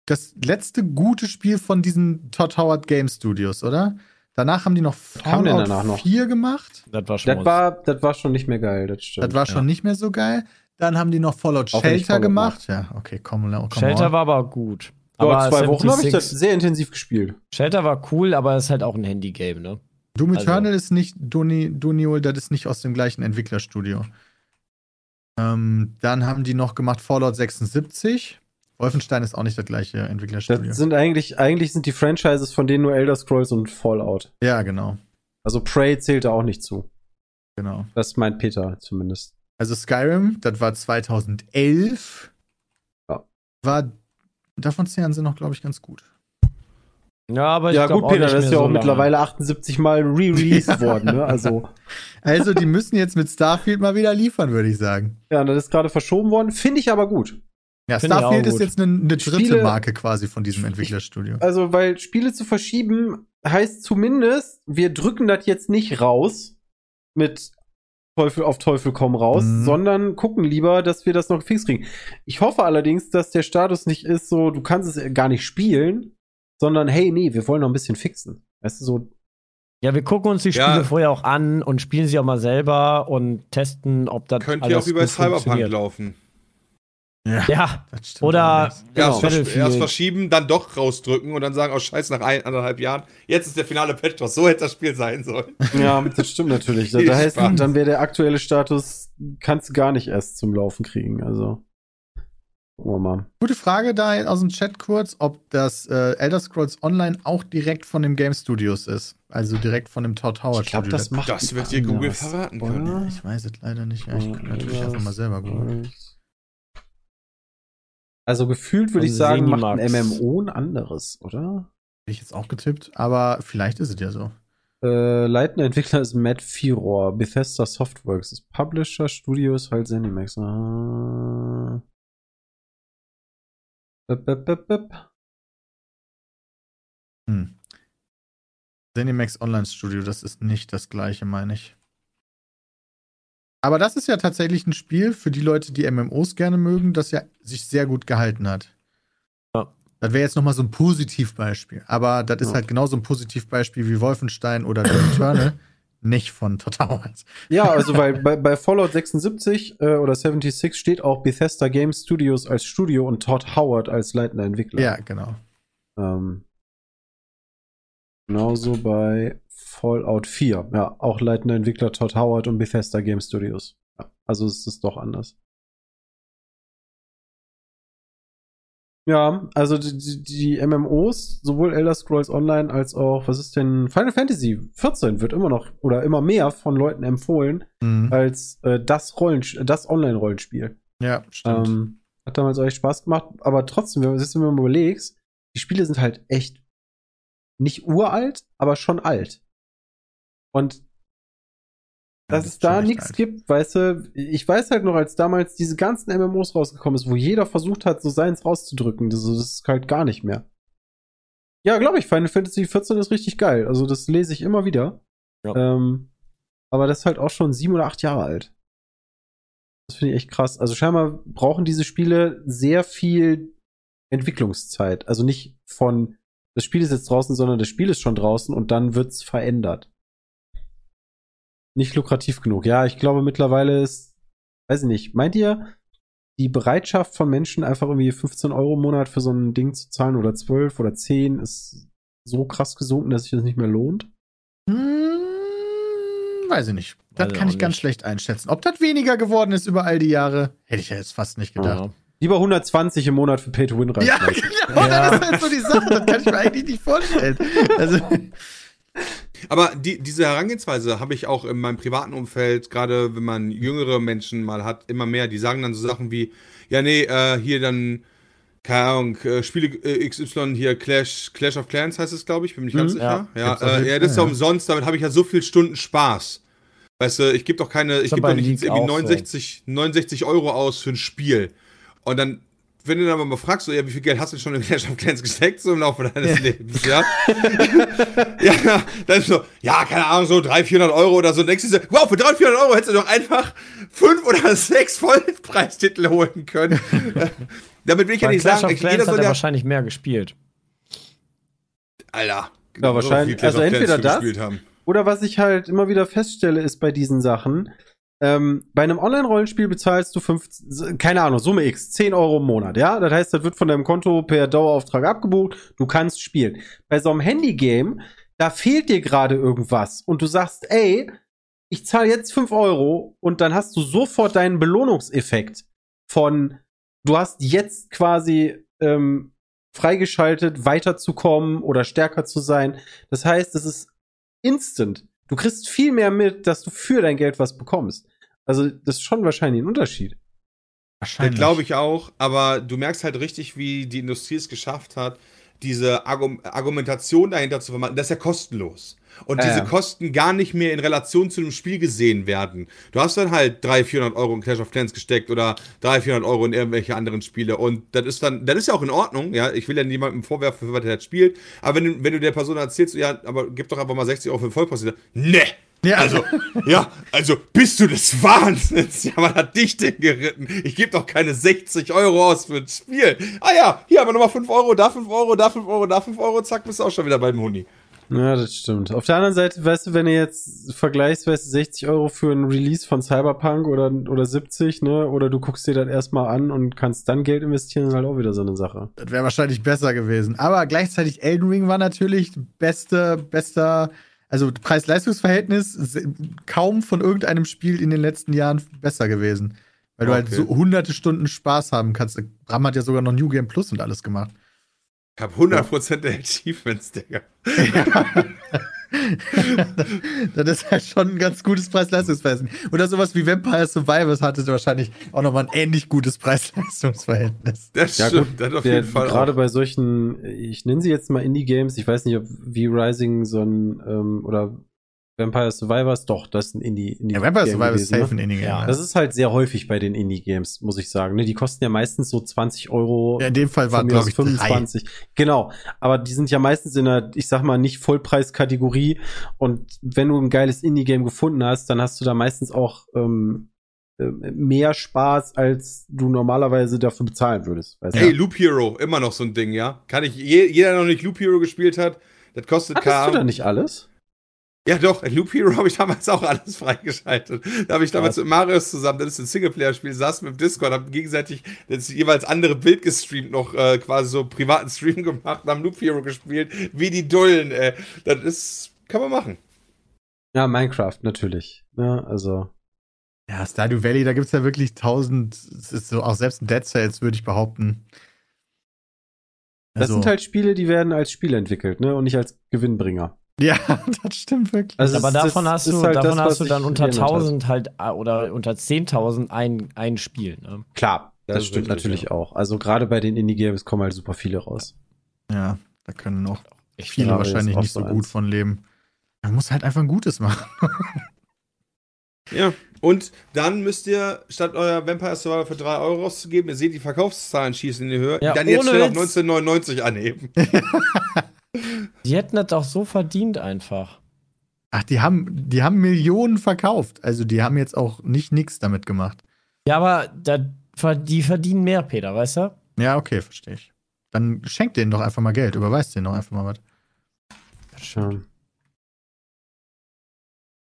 das letzte gute Spiel von diesen Todd Howard Game Studios, oder? Danach haben die noch Fallout danach noch? 4 gemacht. Das war schon das war, das war schon nicht mehr geil, das stimmt. Das war schon ja. nicht mehr so geil. Dann haben die noch Fallout Auch Shelter Fallout gemacht. Ja, okay, komm, komm Shelter on. war aber gut. Vor aber zwei Wochen habe ich 76 das sehr intensiv gespielt. Shelter war cool, aber es ist halt auch ein Handy-Game, ne? Doom also- Eternal ist nicht, Duni, Duniol, das ist nicht aus dem gleichen Entwicklerstudio. Ähm, dann haben die noch gemacht Fallout 76. Wolfenstein ist auch nicht das gleiche Entwicklerstudio. Das sind eigentlich, eigentlich sind die Franchises von denen nur Elder Scrolls und Fallout. ja, genau. Also Prey zählt da auch nicht zu. genau. Das meint Peter zumindest. Also Skyrim, das war 2011. Ja. War, davon zählen sie noch, glaube ich, ganz gut. Ja, aber ich ja, gut, auch Peter, das ist ja auch so lange. mittlerweile 78 Mal re-released worden, ne? Also, Also, die müssen jetzt mit Starfield mal wieder liefern, würde ich sagen. ja, das ist gerade verschoben worden. Finde ich aber gut. Ja, Finde ich Starfield auch ist jetzt eine, eine dritte Spiele- Marke quasi von diesem Entwicklerstudio. Also, weil Spiele zu verschieben heißt zumindest, wir drücken das jetzt nicht raus mit Teufel auf Teufel komm raus, Mhm. sondern gucken lieber, dass wir das noch fix kriegen. Ich hoffe allerdings, dass der Status nicht ist so, du kannst es gar nicht spielen, sondern hey, nee, wir wollen noch ein bisschen fixen. Weißt du, so, Ja, wir gucken uns die Spiele Ja. vorher auch an und spielen sie auch mal selber und testen, ob das Könnte ja auch alles wie bei gut Cyberpunk laufen. Ja, das stimmt oder. Ja, genau. erst, versch Battlefield. erst verschieben, dann doch rausdrücken und dann sagen, oh scheiße, nach ein, anderthalb Jahren, jetzt ist der finale Patch doch, so hätte das Spiel sein sollen. Ja, das stimmt natürlich. Da, Viel da heißt, dann wäre der aktuelle Status, kannst du gar nicht erst zum Laufen kriegen. Also, gucken wir mal. Gute Frage da aus dem Chat kurz, ob das äh, Elder Scrolls Online auch direkt von dem Game Studios ist. Also direkt von dem Todd Howard Ich glaube, Studio. das macht Das wird dir Google verraten können. Ich weiß es leider nicht. Ja, ich kann natürlich einfach mal selber googeln. Also gefühlt würde ich sagen, macht ein. MMO ein anderes, oder? Hätte ich jetzt auch getippt, aber vielleicht ist es ja so. Äh, leitender Entwickler ist Matt Firor, Bethesda Softworks. Das Publisher Studio ist halt Zenimax. Ah. Bip, bip, bip, bip. Hm. Zenimax Online Studio, das ist nicht das gleiche, meine ich. Aber das ist ja tatsächlich ein Spiel für die Leute, die MMOs gerne mögen, das ja sich sehr gut gehalten hat. Ja. Das wäre jetzt nochmal so ein Positivbeispiel. Aber das ist Ja. halt genauso ein Positivbeispiel wie Wolfenstein oder Doom Eternal. nicht von Todd Howard. Ja, also weil bei, bei Fallout 76 äh, oder 76 steht auch Bethesda Game Studios als Studio und Todd Howard als leitender Entwickler. Ja, genau. Ähm, genauso bei Fallout 4. Ja, auch leitender Entwickler Todd Howard und Bethesda Game Studios. Ja, also es ist doch anders. Ja, also die, die, MMOs, sowohl Elder Scrolls Online als auch, was ist denn, Final Fantasy 14 wird immer noch oder immer mehr von Leuten empfohlen Mhm. als äh, das Rollen, das Online-Rollenspiel. Ja, stimmt. Ähm, hat damals echt Spaß gemacht, aber trotzdem, wenn du wenn du mal überlegst, die Spiele sind halt echt nicht uralt, aber schon alt. Und dass das es da nichts alt. gibt, weißt du, ich weiß halt noch, als damals diese ganzen MMOs rausgekommen ist, wo jeder versucht hat, so seins rauszudrücken, das, das ist halt gar nicht mehr. Ja, glaube ich, Final Fantasy 14 ist richtig geil. Also das lese ich immer wieder. Ja. Ähm, aber das ist halt auch schon sieben oder acht Jahre alt. Das finde ich echt krass. Also scheinbar brauchen diese Spiele sehr viel Entwicklungszeit. Also nicht von das Spiel ist jetzt draußen, sondern das Spiel ist schon draußen und dann wird's verändert. Nicht lukrativ genug. Ja, ich glaube mittlerweile ist, weiß ich nicht, meint ihr, die Bereitschaft von Menschen, einfach irgendwie 15 Euro im Monat für so ein Ding zu zahlen oder 12 oder 10 ist so krass gesunken, dass sich das nicht mehr lohnt? Hm, weiß ich nicht. Das kann ich ganz nicht. schlecht einschätzen. Ob das weniger geworden ist über all die Jahre, hätte ich ja jetzt fast nicht gedacht. Ja. Lieber 120 im Monat für Pay-to-Win Ja, reinschmeißen. genau, das ist halt so die Sache. Das kann ich mir eigentlich nicht vorstellen. Also, Aber die, diese Herangehensweise habe ich auch in meinem privaten Umfeld, gerade wenn man jüngere Menschen mal hat, immer mehr. Die sagen dann so Sachen wie, ja, nee, äh, hier dann, keine Ahnung, äh, Spiele äh, XY hier, Clash, Clash of Clans heißt es, glaube ich, bin mir nicht ganz Mhm, sicher. ja. Ja, äh, ja, das ist ja umsonst, damit habe ich ja so viele Stunden Spaß. Weißt du, ich gebe doch keine, ich gebe doch nicht irgendwie auch so. 69, 69 Euro aus für ein Spiel. Und dann, wenn du dann aber mal fragst, so, ja, wie viel Geld hast du schon in Clash of Clans gesteckt, so im Laufe deines Lebens, ja? ja, dann ist so, ja, keine Ahnung, so 300, 400 Euro oder so. Und denkst du so, wow, für 300, 400 Euro hättest du doch einfach fünf oder sechs Vollpreistitel holen können. Damit will ich ja Bei nicht Clash sagen, of Clans jeder hat er ja, wahrscheinlich mehr gespielt. Alter. Ja, wahrscheinlich. Clash Also entweder das- gespielt haben. Oder was ich halt immer wieder feststelle, ist bei diesen Sachen, ähm, bei einem Online-Rollenspiel bezahlst du 15, keine Ahnung, Summe X, 10 Euro im Monat, ja? Das heißt, das wird von deinem Konto per Dauerauftrag abgebucht, du kannst spielen. Bei so einem Handy-Game, da fehlt dir gerade irgendwas und du sagst, ey, ich zahle jetzt 5 Euro und dann hast du sofort deinen Belohnungseffekt von, du hast jetzt quasi ähm, freigeschaltet, weiterzukommen oder stärker zu sein. Das heißt, es ist instant. Du kriegst viel mehr mit, dass du für dein Geld was bekommst. Also, das ist schon wahrscheinlich ein Unterschied. Das wahrscheinlich. glaube ich auch, aber du merkst halt richtig, wie die Industrie es geschafft hat, diese Argum Argumentation dahinter zu vermarkten. Das ist ja kostenlos. Und Ja, diese ja. Kosten gar nicht mehr in Relation zu dem Spiel gesehen werden. Du hast dann halt 300, 400 Euro in Clash of Clans gesteckt oder 300, 400 Euro in irgendwelche anderen Spiele. Und das ist dann, das ist ja auch in Ordnung, ja. Ich will ja niemandem vorwerfen, was er spielt. Aber wenn du, wenn du der Person erzählst, ja, aber gib doch einfach mal 60 Euro für den Vollpreis. Ne! Ja. Also, ja, also bist du des Wahnsinns? Ja, man hat dich denn geritten. Ich gebe doch keine 60 Euro aus für ein Spiel. Ah ja, hier haben wir nochmal 5 Euro, da 5 Euro, da 5 Euro, da 5 Euro, zack, bist du auch schon wieder beim Huni. Ja, das stimmt. Auf der anderen Seite, weißt du, wenn du jetzt vergleichsweise 60 Euro für ein Release von Cyberpunk oder, oder 70, ne, oder du guckst dir das erstmal an und kannst dann Geld investieren, ist halt auch wieder so eine Sache. Das wäre wahrscheinlich besser gewesen. Aber gleichzeitig Elden Ring war natürlich beste, bester, also Preis-Leistungs-Verhältnis kaum von irgendeinem Spiel in den letzten Jahren besser gewesen. Weil du halt Okay. so hunderte Stunden Spaß haben kannst. Bram hat ja sogar noch New Game Plus und alles gemacht. Ich habe 100% der Achievements, Digga. das ist halt schon ein ganz gutes Preis-Leistungs-Verhältnis. Oder sowas wie Vampire Survivors hatte wahrscheinlich auch nochmal ein ähnlich gutes Preis-Leistungs-Verhältnis. Das Ja, stimmt, das auf Der, jeden Fall. gerade auch. bei solchen, ich nenne sie jetzt mal Indie-Games, ich weiß nicht, ob wie Rising so ein, ähm, oder Vampire Survivors, doch, das ist ein Indie. Indie Ja, Vampire Survivors ist gewesen, safe ne? ein Indie-Game. Ja, Ja, Das ist halt sehr häufig bei den Indie-Games, muss ich sagen. Ne? Die kosten ja meistens so 20 Euro. Ja, in dem Fall waren, glaube ich, 25. 25. Genau. Aber die sind ja meistens in einer, ich sag mal, nicht Vollpreiskategorie. Und wenn du ein geiles Indie-Game gefunden hast, dann hast du da meistens auch ähm, äh, mehr Spaß, als du normalerweise dafür bezahlen würdest. Weißt Ey, du? Loop Hero, immer noch so ein Ding, ja? Kann ich, je, jeder, der noch nicht Loop Hero gespielt hat, das kostet Hattest du da nicht alles? Ja, doch, in Loop Hero habe ich damals auch alles freigeschaltet. Da habe ich damals mit Marius zusammen, das ist ein Singleplayer-Spiel, saßen wir im Discord, haben gegenseitig das jeweils andere Bild gestreamt, noch äh, quasi so privaten Stream gemacht und haben Loop Hero gespielt, wie die Dullen, ey. Das ist, kann man machen. Ja, Minecraft, natürlich. Ja, also. Ja, Stardew Valley, da gibt es ja wirklich tausend, es ist so, auch selbst in Dead Cells würde ich behaupten. Das Also, sind halt Spiele, die werden als Spiel entwickelt, ne? Und nicht als Gewinnbringer. Ja, das stimmt wirklich. Also aber es- davon das hast du, halt davon das, hast du dann unter geändert hat. 1000 halt äh, oder unter 10.000 ein, ein Spiel. Ne? Klar, das, Das stimmt natürlich ja. auch. Also gerade bei den Indie-Games kommen halt super viele raus. Ja, da können auch Ich viele Ja, wahrscheinlich nicht so so gut eins. von leben. Man muss halt einfach ein gutes machen. Ja. Und dann müsst ihr, statt euer Vampire Survivor für 3 Euro auszugeben, ihr seht, die Verkaufszahlen schießen in die Höhe, Ja, dann jetzt schnell auf Witz. 1999 anheben. Die hätten das auch so verdient einfach. Ach, die haben, die haben Millionen verkauft. Also die haben jetzt auch nicht nix damit gemacht. Ja, aber da, die verdienen mehr, Peter, weißt du? Ja, okay, verstehe ich. Dann schenkt denen doch einfach mal Geld, überweist denen doch einfach mal was. Schon.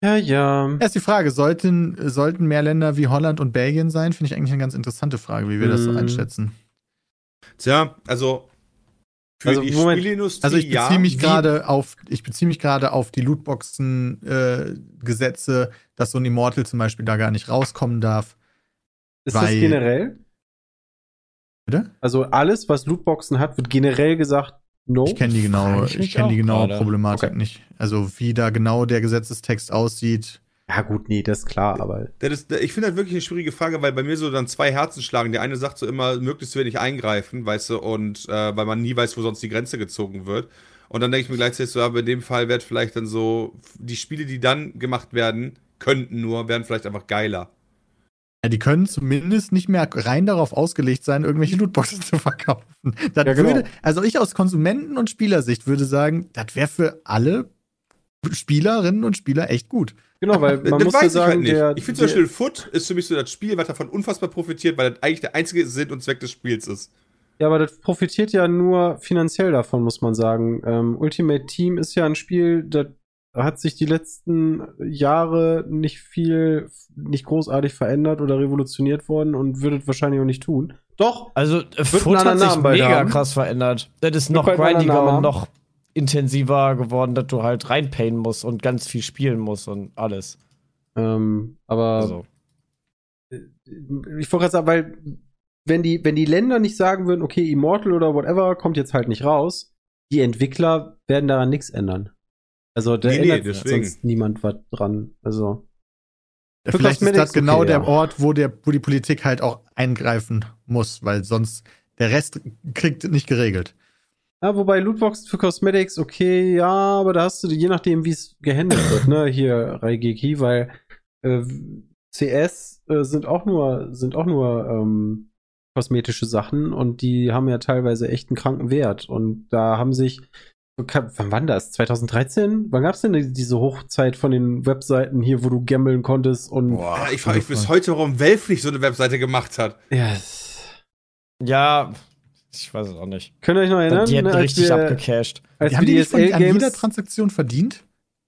Ja, ja. Erst die Frage, sollten, sollten mehr Länder wie Holland und Belgien sein? Finde ich eigentlich eine ganz interessante Frage, wie wir das so Mm. einschätzen. Tja, also für Also, die Moment. Spielindustrie Also ich ja. beziehe mich Wie- gerade auf, ich beziehe mich gerade auf die Lootboxen-Gesetze, dass so ein Immortal zum Beispiel da gar nicht rauskommen darf. Ist das generell? Bitte? Also alles, was Lootboxen hat, wird generell gesagt, no. Ich kenne die genaue, ich ich mich kenne die genaue. Problematik Okay. nicht. Also wie da genau der Gesetzestext aussieht. Ja, gut, nee, das ist klar, aber. Das ist, ich finde das wirklich eine schwierige Frage, weil bei mir so dann zwei Herzen schlagen. Der eine sagt so immer, möglichst wenig eingreifen, weißt du, und äh, weil man nie weiß, wo sonst die Grenze gezogen wird. Und dann denke ich mir gleichzeitig so, aber in dem Fall wird vielleicht dann so, die Spiele, die dann gemacht werden, könnten nur, werden vielleicht einfach geiler. Ja, die können zumindest nicht mehr rein darauf ausgelegt sein, irgendwelche Lootboxen zu verkaufen. Das Ja, genau. würde, also ich aus Konsumenten- und Spielersicht würde sagen, das wäre für alle Spielerinnen und Spieler echt gut. Genau, weil man das muss ja weiß ich sagen, halt der. ich finde zum Beispiel, Foot ist für mich so das Spiel, was davon unfassbar profitiert, weil das eigentlich der einzige Sinn und Zweck des Spiels ist. Ja, aber das profitiert ja nur finanziell davon, muss man sagen. Ähm, Ultimate Team ist ja ein Spiel, das hat sich die letzten Jahre nicht viel, nicht großartig verändert oder revolutioniert worden und würde es wahrscheinlich auch nicht tun. Doch, Also, äh, Foot hat sich mega haben. krass verändert. Das ist noch grindiger und noch intensiver geworden, dass du halt reinpayen musst und ganz viel spielen musst und alles. ähm, aber Also. ich wollte gerade sagen, weil wenn die, wenn die Länder nicht sagen würden, okay, Immortal oder whatever kommt jetzt halt nicht raus, die Entwickler werden daran nichts ändern. Also da Nee, nee, ändert deswegen. sonst niemand was dran. Also Vielleicht ist das genau okay, der ja. Ort, wo, der, wo die Politik halt auch eingreifen muss, weil sonst der Rest kriegt nicht geregelt. Ja, wobei Lootbox für Cosmetics, okay, ja, aber da hast du, je nachdem, wie es gehandelt wird, ne, hier Raigeki, weil äh, CS äh, sind auch nur, sind auch nur ähm, kosmetische Sachen und die haben ja teilweise echt einen kranken Wert. Und da haben sich, wann war das? 2013? Wann gab es denn diese Hochzeit von den Webseiten hier, wo du gambeln konntest und Ja, ich frage mich bis heute, warum Valve nicht so eine Webseite gemacht hat. ja, es- Ja, ich weiß es auch nicht. könnt ihr euch noch erinnern? Die hätten ne, richtig wir, abgecasht. als Die haben die von, an jeder Transaktion verdient?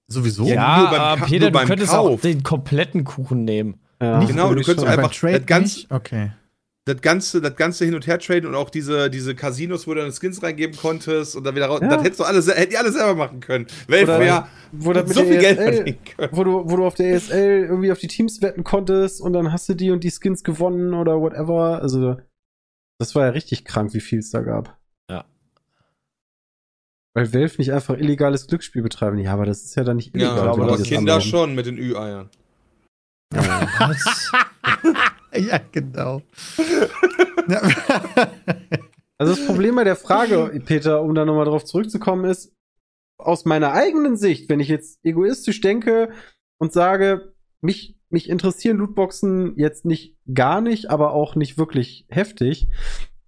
Sowieso? Ja, nur beim Peter, nur du könntest Kauf. auch den kompletten Kuchen nehmen. ja, Nicht Genau, du könntest einfach Trade das ganz- nicht? Okay. Das ganze, das ganze Hin- und Her-Traden und auch diese, diese Casinos, wo du dann Skins reingeben konntest und dann wieder raus. Ja. Das hättest du alles, hättet ihr alles selber machen können. Wäre wo das mit so viel Geld ESL verdienen können. wo du, wo du auf der ESL irgendwie auf die Teams wetten konntest und dann hast du die und die Skins gewonnen oder whatever. Also, das war ja richtig krank, wie viel es da gab. Ja. Weil Valve nicht einfach illegales Glücksspiel betreiben. Ja, aber das ist ja dann nicht illegal. Ja, aber das Kinder anmelden. schon mit den Ü-Eiern. Ja. Was? Ja, genau. Also das Problem bei der Frage, Peter, um da nochmal drauf zurückzukommen, ist, aus meiner eigenen Sicht, wenn ich jetzt egoistisch denke und sage, mich, mich interessieren Lootboxen jetzt nicht gar nicht, aber auch nicht wirklich heftig,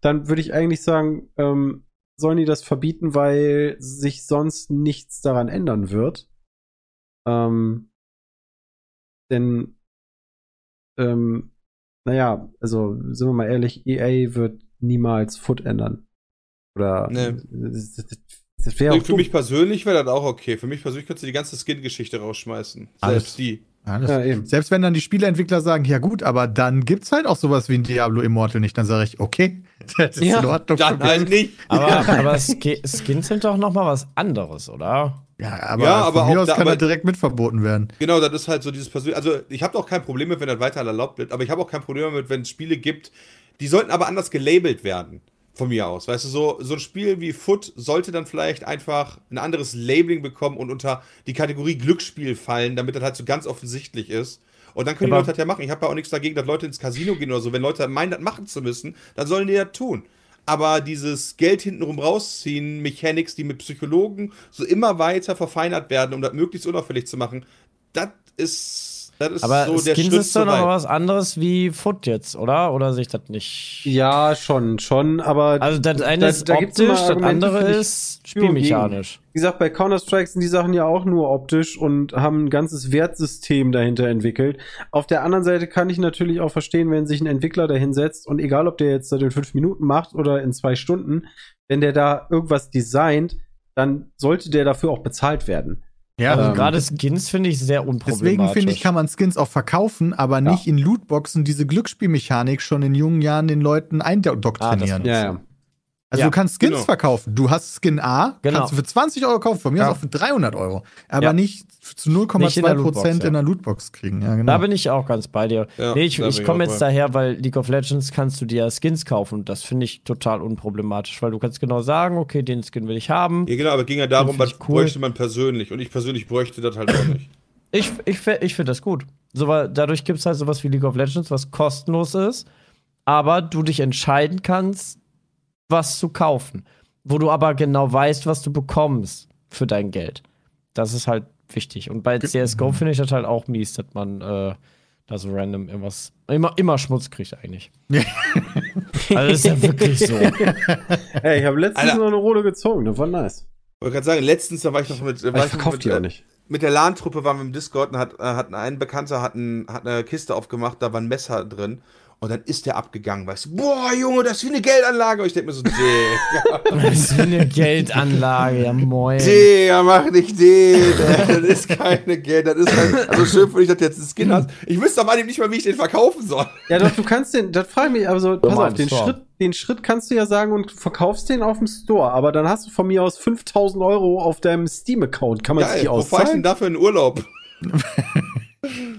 dann würde ich eigentlich sagen, ähm, sollen die das verbieten, weil sich sonst nichts daran ändern wird. Ähm, denn, ähm, naja, also sind wir mal ehrlich, EA wird niemals Foot ändern. Oder Nee. das, das, das auch Für dumm. mich persönlich wäre das auch okay. Für mich persönlich könntest du die ganze Skin-Geschichte rausschmeißen. Alles. Selbst die. Alles. Ja, eben. Selbst wenn dann die Spieleentwickler sagen, ja gut, aber dann gibt's halt auch sowas wie ein Diablo Immortal nicht, dann sage ich, okay, das ist Ja, in Ordnung. Dann halt nicht. Aber, aber Ski- Skins sind doch noch mal was anderes, oder? Ja, aber, Ja, aber von mir auch aus da- kann aber- er direkt mit verboten werden. Genau, das ist halt so dieses persönliche. Also, ich habe auch kein Problem mit, wenn das weiter erlaubt wird, aber ich habe auch kein Problem damit, wenn es Spiele gibt, die sollten aber anders gelabelt werden. Von mir aus. Weißt du, so, so ein Spiel wie Foot sollte dann vielleicht einfach ein anderes Labeling bekommen und unter die Kategorie Glücksspiel fallen, damit das halt so ganz offensichtlich ist. Und dann können Aber- die Leute das ja machen. Ich habe ja auch nichts dagegen, dass Leute ins Casino gehen oder so. Wenn Leute meinen, das machen zu müssen, dann sollen die das tun. Aber dieses Geld hintenrum rausziehen, Mechanics, die mit Psychologen so immer weiter verfeinert werden, um das möglichst unauffällig zu machen, das ist, das ist Aber so der Skins ist doch noch was anderes wie Foot jetzt, oder? Oder sehe ich das nicht? Ja, schon, schon, aber Also das eine Da- ist da optisch, das andere ist spielmechanisch. wie gesagt, bei Counter-Strike sind die Sachen ja auch nur optisch und haben ein ganzes Wertsystem dahinter entwickelt. Auf der anderen Seite kann ich natürlich auch verstehen, wenn sich ein Entwickler dahinsetzt und egal, ob der jetzt das in fünf Minuten macht oder in zwei Stunden, wenn der da irgendwas designt, dann sollte der dafür auch bezahlt werden. Ja, Also Ähm, gerade Skins finde ich sehr unproblematisch. Deswegen finde ich, kann man Skins auch verkaufen, aber nicht in Lootboxen diese Glücksspielmechanik schon in jungen Jahren den Leuten eindoktrinieren. Ah, Ja, ja. Also ja, du kannst Skins genau. verkaufen. Du hast Skin A, Genau. kannst du für 20 Euro kaufen, von mir Ja. aus auch für 300 Euro. Aber Ja. nicht zu Nicht in der 0,2 Lootbox, Prozent ja. in der Lootbox kriegen. Ja, genau. Da bin ich auch ganz bei dir. Ja, nee, ich ich komme jetzt bei. daher, weil League of Legends kannst du dir ja Skins kaufen. Das finde ich total unproblematisch, weil du kannst genau sagen, okay, den Skin will ich haben. Ja, genau, aber ging ja darum, was ich cool. bräuchte man persönlich. Und ich persönlich bräuchte das halt auch nicht. Ich, ich, ich finde das gut. So, weil dadurch gibt es halt sowas wie League of Legends, was kostenlos ist, aber du dich entscheiden kannst, was zu kaufen. Wo du aber genau weißt, was du bekommst für dein Geld. Das ist halt wichtig. Und bei CSGO finde ich das halt auch mies, dass man äh, da so random irgendwas, immer, immer Schmutz kriegt eigentlich. Also das ist ja wirklich so. Ey, ich habe letztens Alter. noch eine Rolle gezogen, das war nice. Ich wollte gerade sagen, letztens, da war ich noch mit, war Aber ich noch mit, die auch äh, nicht. mit der LAN-Truppe waren wir im Discord und hat, äh, hat ein Bekannter hat, ein, hat eine Kiste aufgemacht, da war ein Messer drin. Und dann ist der abgegangen, weißt du, boah, Junge, das ist wie eine Geldanlage. Und ich denke mir so, Digga, Das ist wie eine Geldanlage, ja moin. Digga, mach nicht den. Das ist keine Geld, das ist halt, also schön, wenn ich das jetzt ein Skin hast. Ich wüsste aber nicht mal, wie ich den verkaufen soll. Ja, doch, du kannst den, das frage ich mich, also pass mal auf, den Store. Schritt, den Schritt kannst du ja sagen und du verkaufst den auf dem Store, aber dann hast du von mir aus 5000 Euro auf deinem Steam-Account. Kann man sich die wo fahr ich denn auszahlen? dafür in Urlaub?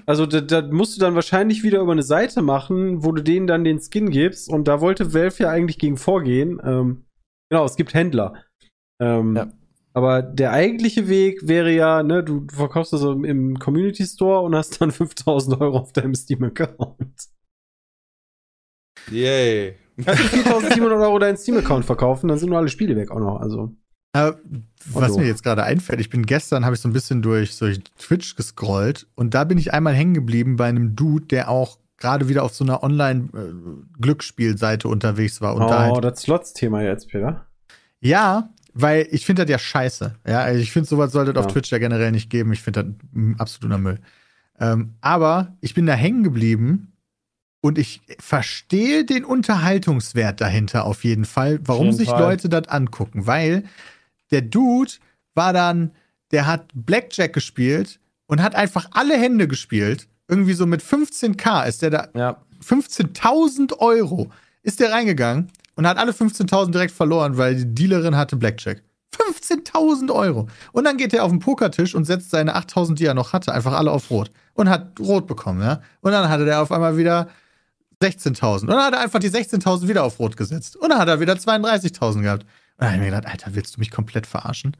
Also da, da musst du dann wahrscheinlich wieder über eine Seite machen, wo du denen dann den Skin gibst und da wollte Valve ja eigentlich gegen vorgehen. Ähm, genau, es gibt Händler. Ähm, Ja. Aber der eigentliche Weg wäre ja, ne, du, du verkaufst das im, im Community Store und hast dann 5000 Euro auf deinem Steam-Account. Yay. Kannst du 4700 Euro deinen Steam-Account verkaufen, dann sind nur alle Spiele weg auch noch. Also. Äh, was mir jetzt gerade einfällt, ich bin gestern, habe ich so ein bisschen durch, durch Twitch gescrollt und da bin ich einmal hängen geblieben bei einem Dude, der auch gerade wieder auf so einer Online-Glücksspielseite unterwegs war. Und da oh, halt, das Slots-Thema jetzt, Peter. ja, weil ich finde das ja scheiße. Ja, also ich finde, sowas sollte es auf Ja. Twitch ja generell nicht geben. Ich finde das absoluter Müll. Ähm, aber ich bin da hängen geblieben und ich verstehe den Unterhaltungswert dahinter auf jeden Fall, warum jeden sich Fall. Leute das angucken. Weil der Dude war dann, der hat Blackjack gespielt und hat einfach alle Hände gespielt. Irgendwie so mit 15k ist der da Ja. 15.000 Euro ist der reingegangen und hat alle 15.000 direkt verloren, weil die Dealerin hatte Blackjack. 15.000 Euro. Und dann geht er auf den Pokertisch und setzt seine 8.000, die er noch hatte, einfach alle auf Rot. Und hat Rot bekommen, ja. Und dann hatte der auf einmal wieder 16.000. Und dann hat er einfach die 16.000 wieder auf Rot gesetzt. Und dann hat er wieder 32.000 gehabt. Und dann habe ich mir gedacht, Alter, willst du mich komplett verarschen?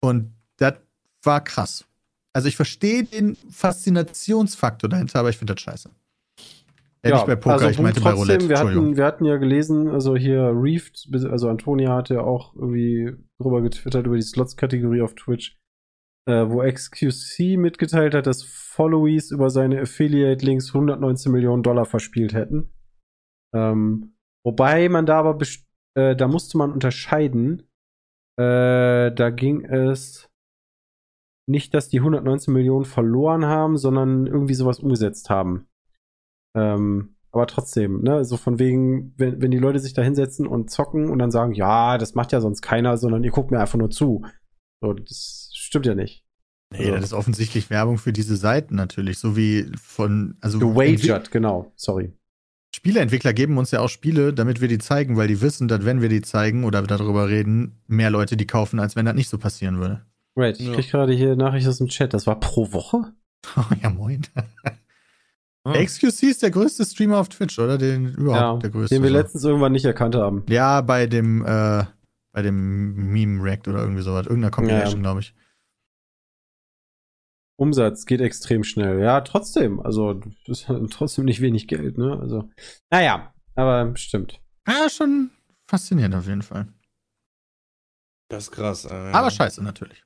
Und das war krass. Also ich verstehe den Faszinationsfaktor dahinter, aber ich finde das scheiße. Äh, nicht bei Poker, ich meinte bei trotzdem, Roulette. Wir hatten, wir hatten ja gelesen, also hier Reefed, also Antonia hat ja auch irgendwie drüber getwittert über die Slots-Kategorie auf Twitch, äh, wo XQC mitgeteilt hat, dass Followies über seine Affiliate-Links 119 Millionen Dollar verspielt hätten. Ähm, wobei man da aber, best- äh, da musste man unterscheiden, äh, da ging es nicht, dass die 119 Millionen verloren haben, sondern irgendwie sowas umgesetzt haben. Ähm, aber trotzdem, ne, so von wegen, wenn, wenn die Leute sich da hinsetzen und zocken und dann sagen, ja, das macht ja sonst keiner, sondern ihr guckt mir einfach nur zu. So, das stimmt ja nicht. Nee, das ist offensichtlich Werbung für diese Seiten natürlich, so wie von, also Gewagert, genau, sorry. Spieleentwickler geben uns ja auch Spiele, damit wir die zeigen, weil die wissen, dass wenn wir die zeigen oder darüber reden, mehr Leute die kaufen, als wenn das nicht so passieren würde. Right, ich Ja. krieg gerade hier Nachricht aus dem Chat, das war pro Woche? Oh, ja, moin. Ah. XQC ist der größte Streamer auf Twitch, oder? Den überhaupt Ja, der größte. den wir letztens irgendwann nicht erkannt haben. Ja, bei dem, äh, bei dem Meme-React oder irgendwie sowas. Irgendeiner Compilation, Ja. glaube ich. Umsatz geht extrem schnell. Ja, trotzdem, also das ist halt trotzdem nicht wenig Geld, ne? Also, naja, aber stimmt. Ja, schon faszinierend auf jeden Fall. Das ist krass. Äh, Aber scheiße, natürlich.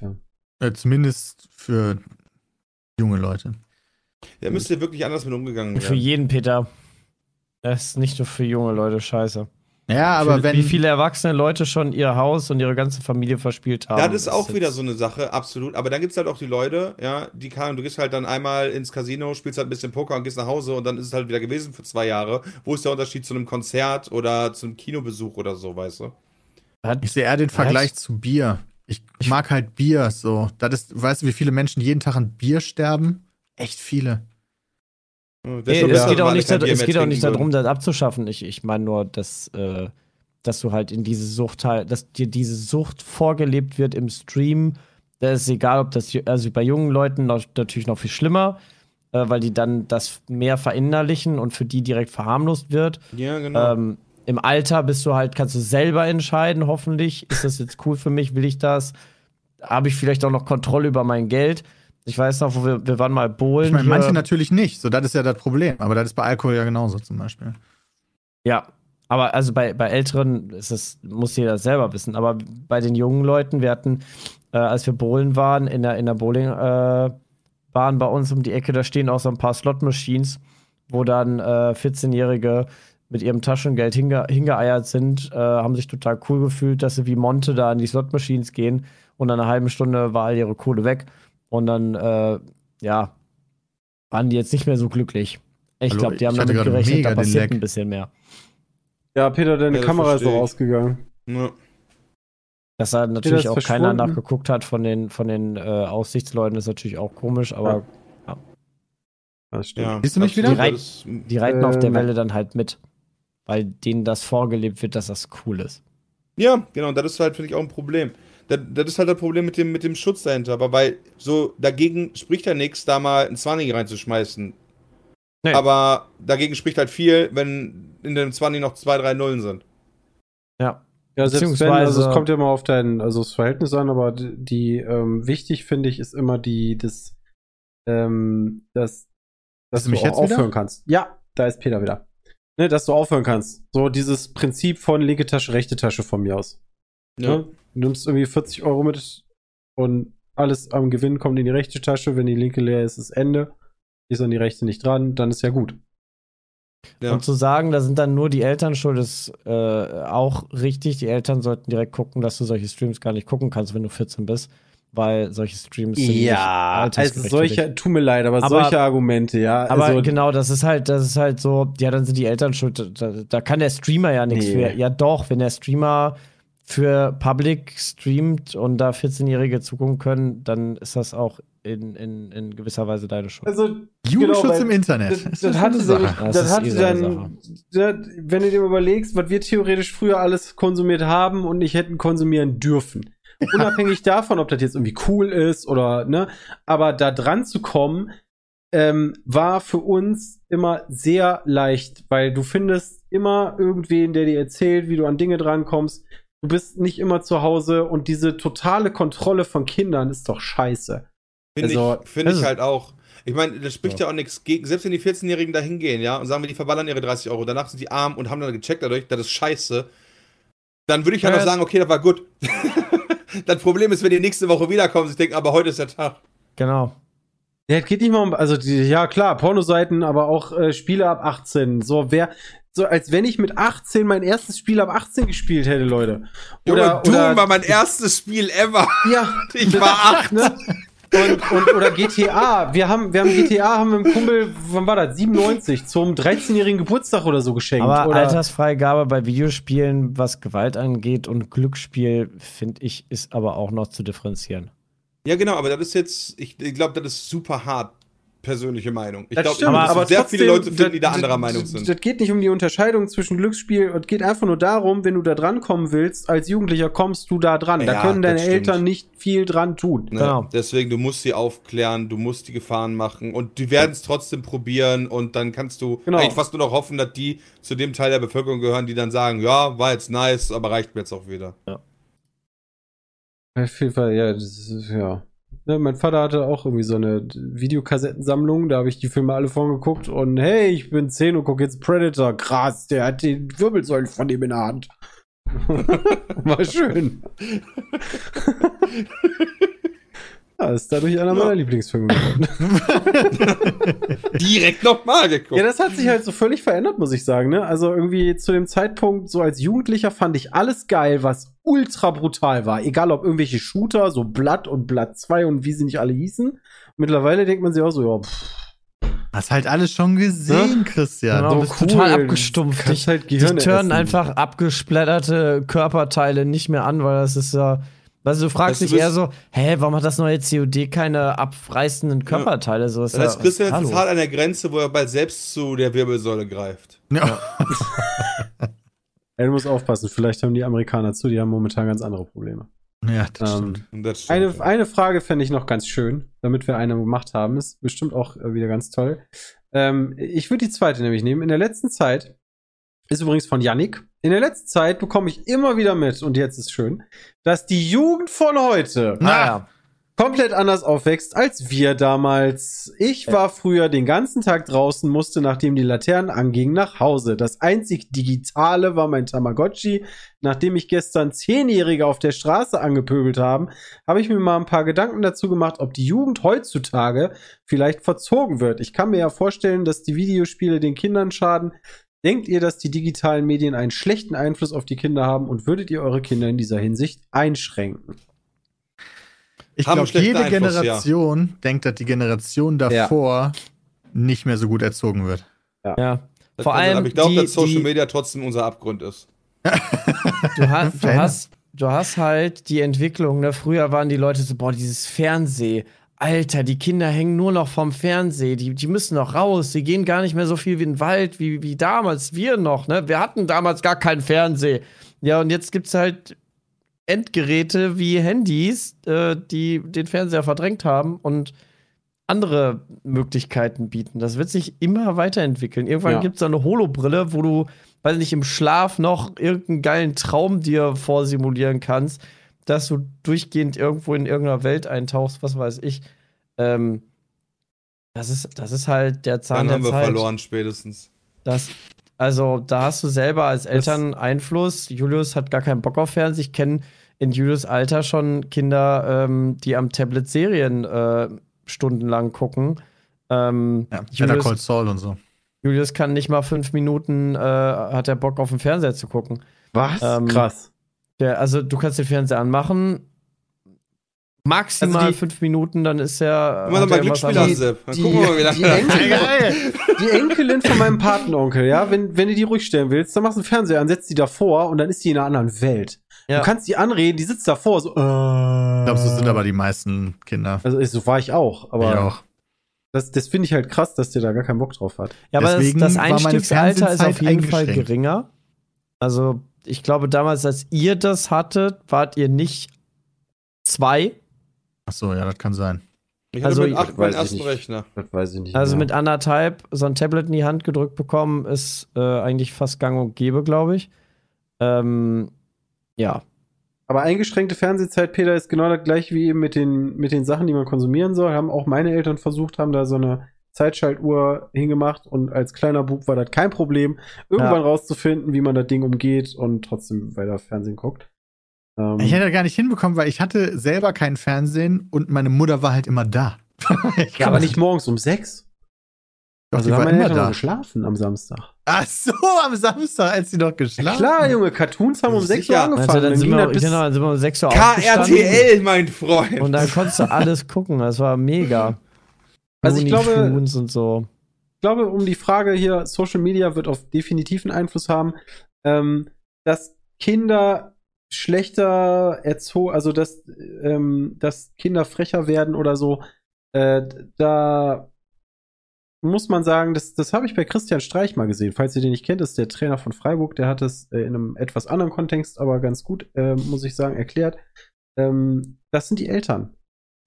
Ja. Äh, zumindest für junge Leute. Da müsste wirklich anders mit umgegangen Für werden. jeden, Peter. Das ist nicht nur für junge Leute scheiße. Ja, aber Für- wenn. Wie viele erwachsene Leute schon ihr Haus und ihre ganze Familie verspielt haben. Das ist auch jetzt- wieder so eine Sache, absolut. Aber dann gibt es halt auch die Leute, ja, die kann, du gehst halt dann einmal ins Casino, spielst halt ein bisschen Poker und gehst nach Hause und dann ist es halt wieder gewesen für zwei Jahre. Wo ist der Unterschied zu einem Konzert oder zum Kinobesuch oder so, weißt du? Hat- Ich sehe eher den Vergleich zu Bier. Ich mag halt Bier so. Das ist, weißt du, wie viele Menschen jeden Tag an Bier sterben? Echt viele. Nee, es geht auch nicht, da- es geht auch nicht darum, das abzuschaffen. Ich, ich meine nur, dass, äh, dass du halt in diese Sucht halt, dass dir diese Sucht vorgelebt wird im Stream. Da ist egal, ob das, also bei jungen Leuten noch, natürlich noch viel schlimmer, äh, weil die dann das mehr verinnerlichen und für die direkt verharmlost wird. Ja, genau. Ähm, Im Alter bist du halt, kannst du selber entscheiden, hoffentlich. Ist das jetzt cool für mich? Will ich das? Habe ich vielleicht auch noch Kontrolle über mein Geld? Ich weiß noch, wo wir, wir waren mal bowlen. Ich meine, manche natürlich nicht. So, das ist ja das Problem. Aber das ist bei Alkohol ja genauso zum Beispiel. Ja, aber also bei, bei Älteren ist es, muss jeder selber wissen. Aber bei den jungen Leuten, wir hatten, äh, als wir bowlen waren, in der, in der Bowling-Bahn bei uns um die Ecke, da stehen auch so ein paar Slot-Machines, wo dann äh, 14-Jährige mit ihrem Taschengeld hinge hingeeiert sind, äh, haben sich total cool gefühlt, dass sie wie Monte da an die Slot-Machines gehen und nach einer halben Stunde war all ihre Kohle weg. Und dann, äh, ja, waren die jetzt nicht mehr so glücklich. Ich glaube, die haben damit gerechnet, da passiert ein bisschen mehr. Ja, Peter, deine Ja, Kamera ist doch ausgegangen. Ja. Dass da natürlich auch keiner nachgeguckt hat von den, von den äh, Aussichtsleuten, ist natürlich auch komisch, aber Das stimmt. Ja, Siehst du mich wieder? das ist- die reiten auf der Äh, Welle dann halt mit. Weil denen das vorgelebt wird, dass das cool ist. Ja, genau, das ist halt, finde ich, auch ein Problem. Das, das ist halt das Problem mit dem, mit dem Schutz dahinter. Aber weil so dagegen spricht ja nichts, da mal ein 20 reinzuschmeißen. Nee. Aber dagegen spricht halt viel, wenn in dem 20 noch zwei, drei Nullen sind. Ja. Ja, selbst wenn, Beziehungsweise- also es kommt ja mal auf dein, also das Verhältnis an, aber die, die ähm, wichtig finde ich, ist immer die, das, ähm, das, dass du mich jetzt wieder? aufhören kannst. Ja, da ist Peter wieder. Ne, dass du aufhören kannst. So dieses Prinzip von linke Tasche, rechte Tasche von mir aus. Ne? Du nimmst irgendwie 40 Euro mit und alles am Gewinn kommt in die rechte Tasche. Wenn die linke leer ist, ist Ende. Ist an die rechte nicht dran, dann ist ja gut. Ja. Und zu sagen, da sind dann nur die Eltern schuld, ist äh, auch richtig. Die Eltern sollten direkt gucken, dass du solche Streams gar nicht gucken kannst, wenn du 14 bist. Weil solche Streams sind nicht Ja, also für dich. solche, tut mir leid, aber, Aber- solche Argumente, ja. Aber also, genau, das ist halt, das ist halt so, ja, dann sind die Eltern schuld. Da, da kann der Streamer ja nichts Nee. für. Ja, doch, wenn der Streamer für Public streamt und da 14-Jährige zugucken können, dann ist das auch in, in, in gewisser Weise deine Schuld. Also, Jugendschutz Genau, im Internet. das, das eine hatte nämlich, Das das, hatte eh dann, das, wenn du dir überlegst, was wir theoretisch früher alles konsumiert haben und nicht hätten konsumieren dürfen. Unabhängig davon, ob das jetzt irgendwie cool ist oder, ne, aber da dran zu kommen, ähm, war für uns immer sehr leicht, weil du findest immer irgendwen, der dir erzählt, wie du an Dinge drankommst. Du bist nicht immer zu Hause und diese totale Kontrolle von Kindern ist doch scheiße. Finde Also, ich, finde ich halt auch. Ich meine, das spricht ja, auch nichts gegen, selbst wenn die 14-Jährigen da hingehen, ja, und sagen wir, die verballern ihre 30 Euro, danach sind die arm und haben dann gecheckt dadurch, das ist scheiße, dann würde ich halt Ja, auch sagen, okay, das war gut. das Problem ist, wenn die nächste Woche wiederkommen, sie denken, aber heute ist der Tag. Genau. Ja, es geht nicht mal um, also die, ja klar, Pornoseiten, aber auch äh, Spiele ab 18. So, wer, so als wenn ich mit 18 mein erstes Spiel ab 18 gespielt hätte, Leute. Junge, Doom war mein erstes Spiel ever. ja, Ich war acht. ne? Und, und, oder GTA. Wir haben, wir haben GTA, haben wir einem Kumpel, wann war das? 97, zum 13-jährigen Geburtstag oder so geschenkt. Aber oder, Altersfreigabe bei Videospielen, was Gewalt angeht und Glücksspiel, finde ich, ist aber auch noch zu differenzieren. Ja, genau, aber das ist jetzt, ich, ich glaube, das ist super hart. Persönliche Meinung. Ich Das glaube, stimmt, aber aber sehr trotzdem, viele Leute finden, die da anderer das- Meinung sind. das geht nicht um die Unterscheidung zwischen Glücksspiel und geht einfach nur darum, wenn du da dran kommen willst, als Jugendlicher kommst du da dran. da Ja, können deine. Eltern nicht viel dran tun. Ne? Genau. Deswegen, du musst sie aufklären, du musst die Gefahren machen und die werden es trotzdem probieren und dann kannst du Genau. eigentlich fast nur noch hoffen, dass die zu dem Teil der Bevölkerung gehören, die dann sagen, ja, war jetzt nice, aber reicht mir jetzt auch wieder. Auf jeden Fall, ja, das ist, ja. Ne, mein Vater hatte auch irgendwie so eine Videokassettensammlung, da habe ich die Filme alle von geguckt und hey, ich bin 10 und gucke jetzt Predator. Krass, der hat die Wirbelsäule von ihm in der Hand. War schön. ja, ist dadurch einer meiner Lieblingsfilme geworden. Direkt nochmal geguckt. Ja, das hat sich halt so völlig verändert, muss ich sagen. Ne? Also irgendwie zu dem Zeitpunkt, so als Jugendlicher fand ich alles geil, was ultra brutal war. Egal ob irgendwelche Shooter, so Blood und Blood 2 und wie sie nicht alle hießen. Mittlerweile denkt man sich auch so, ja, pff, Hast halt alles schon gesehen, Christian. Genau, so bist cool. total abgestumpft. Kannst Ich, halt die Gehirne turnen essen. einfach abgesplatterte Körperteile nicht mehr an, weil das ist ja Also du fragst dich eher so, hä, warum hat das neue COD keine abreißenden Körperteile? So ist Das ja, heißt, Christian hallo. ist hart an der Grenze, wo er bald selbst zu der Wirbelsäule greift. Ja. Ja, du musst aufpassen, vielleicht haben die Amerikaner zu, die haben momentan ganz andere Probleme. Ja, das stimmt. Ähm, Und das stimmt, eine, ja. eine Frage fände ich noch ganz schön, damit wir eine gemacht haben. Ist bestimmt auch äh, wieder ganz toll. Ähm, ich würde die zweite nämlich nehmen. In der letzten Zeit, ist übrigens von Yannick, in der letzten Zeit bekomme ich immer wieder mit, und jetzt ist schön, dass die Jugend von heute ja. komplett anders aufwächst als wir damals. Ich war früher den ganzen Tag draußen, musste, nachdem die Laternen angingen, nach Hause. Das einzig Digitale war mein Tamagotchi. Nachdem ich gestern Zehnjährige auf der Straße angepöbelt haben, habe ich mir mal ein paar Gedanken dazu gemacht, ob die Jugend heutzutage vielleicht verzogen wird. Ich kann mir ja vorstellen, dass die Videospiele den Kindern schaden. Denkt ihr, dass die digitalen Medien einen schlechten Einfluss auf die Kinder haben und würdet ihr eure Kinder in dieser Hinsicht einschränken? Ich glaube, jede Einfluss, Generation denkt, dass die Generation davor nicht mehr so gut erzogen wird. ja. Das Vor sein, allem, aber ich glaube, dass Social die, Media trotzdem unser Abgrund ist. du, hast, du, hast, du hast halt die Entwicklung, ne? Früher waren die Leute so, boah, dieses Fernseh. Alter, die Kinder hängen nur noch vom Fernseh. Die, die müssen noch raus. Die gehen gar nicht mehr so viel wie in den Wald wie, wie damals. Wir noch, ne? Wir hatten damals gar keinen Fernseh. Ja, und jetzt gibt's halt Endgeräte wie Handys, äh, die den Fernseher verdrängt haben und andere Möglichkeiten bieten. Das wird sich immer weiterentwickeln. Irgendwann Ja. gibt's da eine Holobrille, wo du, weiß nicht, im Schlaf noch irgendeinen geilen Traum dir vorsimulieren kannst, dass du durchgehend irgendwo in irgendeiner Welt eintauchst, was weiß ich. Ähm, das ist, das ist halt der Zahn Dann der haben wir Zeit. verloren spätestens. Das, also, da hast du selber als Eltern Einfluss. Julius hat gar keinen Bock auf Fernsehen. Ich kenne in Julius Alter schon Kinder, ähm, die am Tablet Serien äh, stundenlang gucken. Ähm, Ja, Julius, Call Saul und so. Julius kann nicht mal fünf Minuten, äh, hat er Bock auf den Fernseher zu gucken. Was? Ähm, Krass. Der, also, du kannst den Fernseher anmachen. Maximal Also die- fünf Minuten, dann ist er. Immer mal er irgendwas Glücksspiel an, anderes. Sepp. Dann die- gucken wir mal, wie die. Enkel- Die Enkelin von meinem Patenonkel, ja, wenn, wenn du die ruhig stellen willst, dann machst du einen Fernseher an, setzt die davor und dann ist die in einer anderen Welt. Ja. Du kannst die anreden, die sitzt davor, so, äh. Ich glaube, so sind aber die meisten Kinder. Also, so war ich auch, aber ich auch. das, das finde ich halt krass, dass der da gar keinen Bock drauf hat. Ja, aber das, Deswegen das war meine Einstiegsalter ist auf jeden Fall geringer. Also, ich glaube, damals, als ihr das hattet, wart ihr nicht zwei. Ach so, ja, das kann sein. Ich Also, hatte mit acht meinen ich ersten. Rechner. Das weiß ich nicht. Also mehr. mit anderthalb so ein Tablet in die Hand gedrückt bekommen, ist äh, eigentlich fast gang und gäbe, glaube ich. Ähm, ja. Aber eingeschränkte Fernsehzeit, Peter, ist genau das gleiche wie eben mit den, mit den Sachen, die man konsumieren soll. Haben auch meine Eltern versucht, haben da so eine Zeitschaltuhr hingemacht und als kleiner Bub war das kein Problem, irgendwann Ja. rauszufinden, wie man das Ding umgeht und trotzdem weiter Fernsehen guckt. Ähm, Ich hätte das gar nicht hinbekommen, weil ich hatte selber kein Fernsehen und meine Mutter war halt immer da. Ich ja, aber nicht morgens um sechs. Doch, Also die haben meine immer da. geschlafen am Samstag. Ach so, am Samstag, als sie noch geschlafen Klar, Junge, Cartoons haben um Sicher. 6 Uhr angefangen. Also, dann, sind wir, bis, genau, dann sind wir um 6 Uhr aufgestanden. KRTL, mein Freund. Und dann konntest du alles gucken. Das war mega. Also ich glaube- so. ich glaube, um die Frage hier, Social Media wird auf definitiv einen Einfluss haben, ähm, dass Kinder schlechter erzogen, also dass, ähm, dass Kinder frecher werden oder so, äh, da muss man sagen, das, das habe ich bei Christian Streich mal gesehen. Falls ihr den nicht kennt, ist der Trainer von Freiburg, der hat es äh, in einem etwas anderen Kontext, aber ganz gut, äh, muss ich sagen, erklärt. Ähm, das sind die Eltern.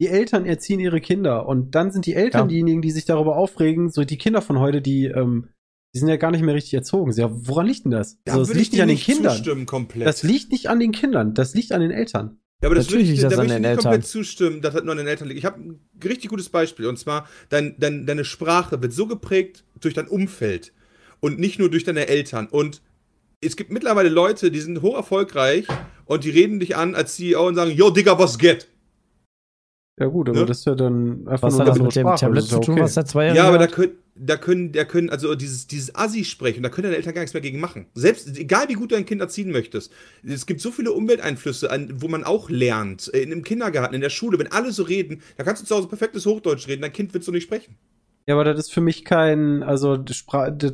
Die Eltern erziehen ihre Kinder und dann sind die Eltern Ja. diejenigen, die sich darüber aufregen. So die Kinder von heute, die, ähm, die sind ja gar nicht mehr richtig erzogen. Ja, woran liegt denn das? Da so, das liegt ich nicht an den nicht Kindern. zustimmen komplett. Das liegt nicht an den Kindern, das liegt an den Eltern. Ja, aber das Natürlich würde ich, liegt das da an würde ich den nicht komplett Eltern. zustimmen, dass das nur an den Eltern liegt. Ich habe ein richtig gutes Beispiel. Und zwar, dein, dein, deine Sprache wird so geprägt durch dein Umfeld und nicht nur durch deine Eltern. Und es gibt mittlerweile Leute, die sind hoch erfolgreich und die reden dich an als CEO und sagen, yo, Digga, was geht? Ja gut, aber Ne? das ist ja dann einfach Was nur hat das mit dem Sprache, Tablet zu ja tun, okay. was der Zweijährige Ja, aber da können, da können, da können, also dieses, dieses Assi sprechen, da können deine Eltern gar nichts mehr gegen machen. Selbst, egal wie gut du dein Kind erziehen möchtest. Es gibt so viele Umwelteinflüsse, an, wo man auch lernt. In, Im Kindergarten, in der Schule, wenn alle so reden, da kannst du zu Hause perfektes Hochdeutsch reden, dein Kind wird so nicht sprechen. Ja, aber das ist für mich kein, also das, Spra das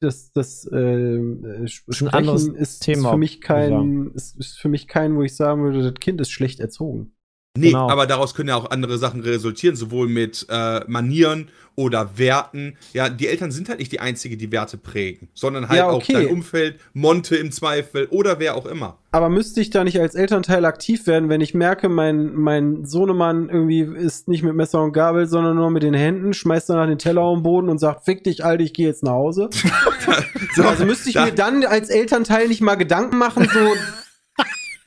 das, das äh, Sprechen anderes ist, Thema, ist für mich kein, ist, ist für mich kein, wo ich sagen würde, das Kind ist schlecht erzogen. Nee, Genau. aber daraus können ja auch andere Sachen resultieren, sowohl mit äh, Manieren oder Werten. Ja, die Eltern sind halt nicht die Einzige, die Werte prägen, sondern halt Ja, okay. auch dein Umfeld, Monte im Zweifel oder wer auch immer. Aber müsste ich da nicht als Elternteil aktiv werden, wenn ich merke, mein, mein Sohnemann irgendwie ist nicht mit Messer und Gabel, sondern nur mit den Händen, schmeißt danach den Teller auf den Boden und sagt, fick dich, Alter, ich gehe jetzt nach Hause. So, Also müsste ich mir dann als Elternteil nicht mal Gedanken machen, so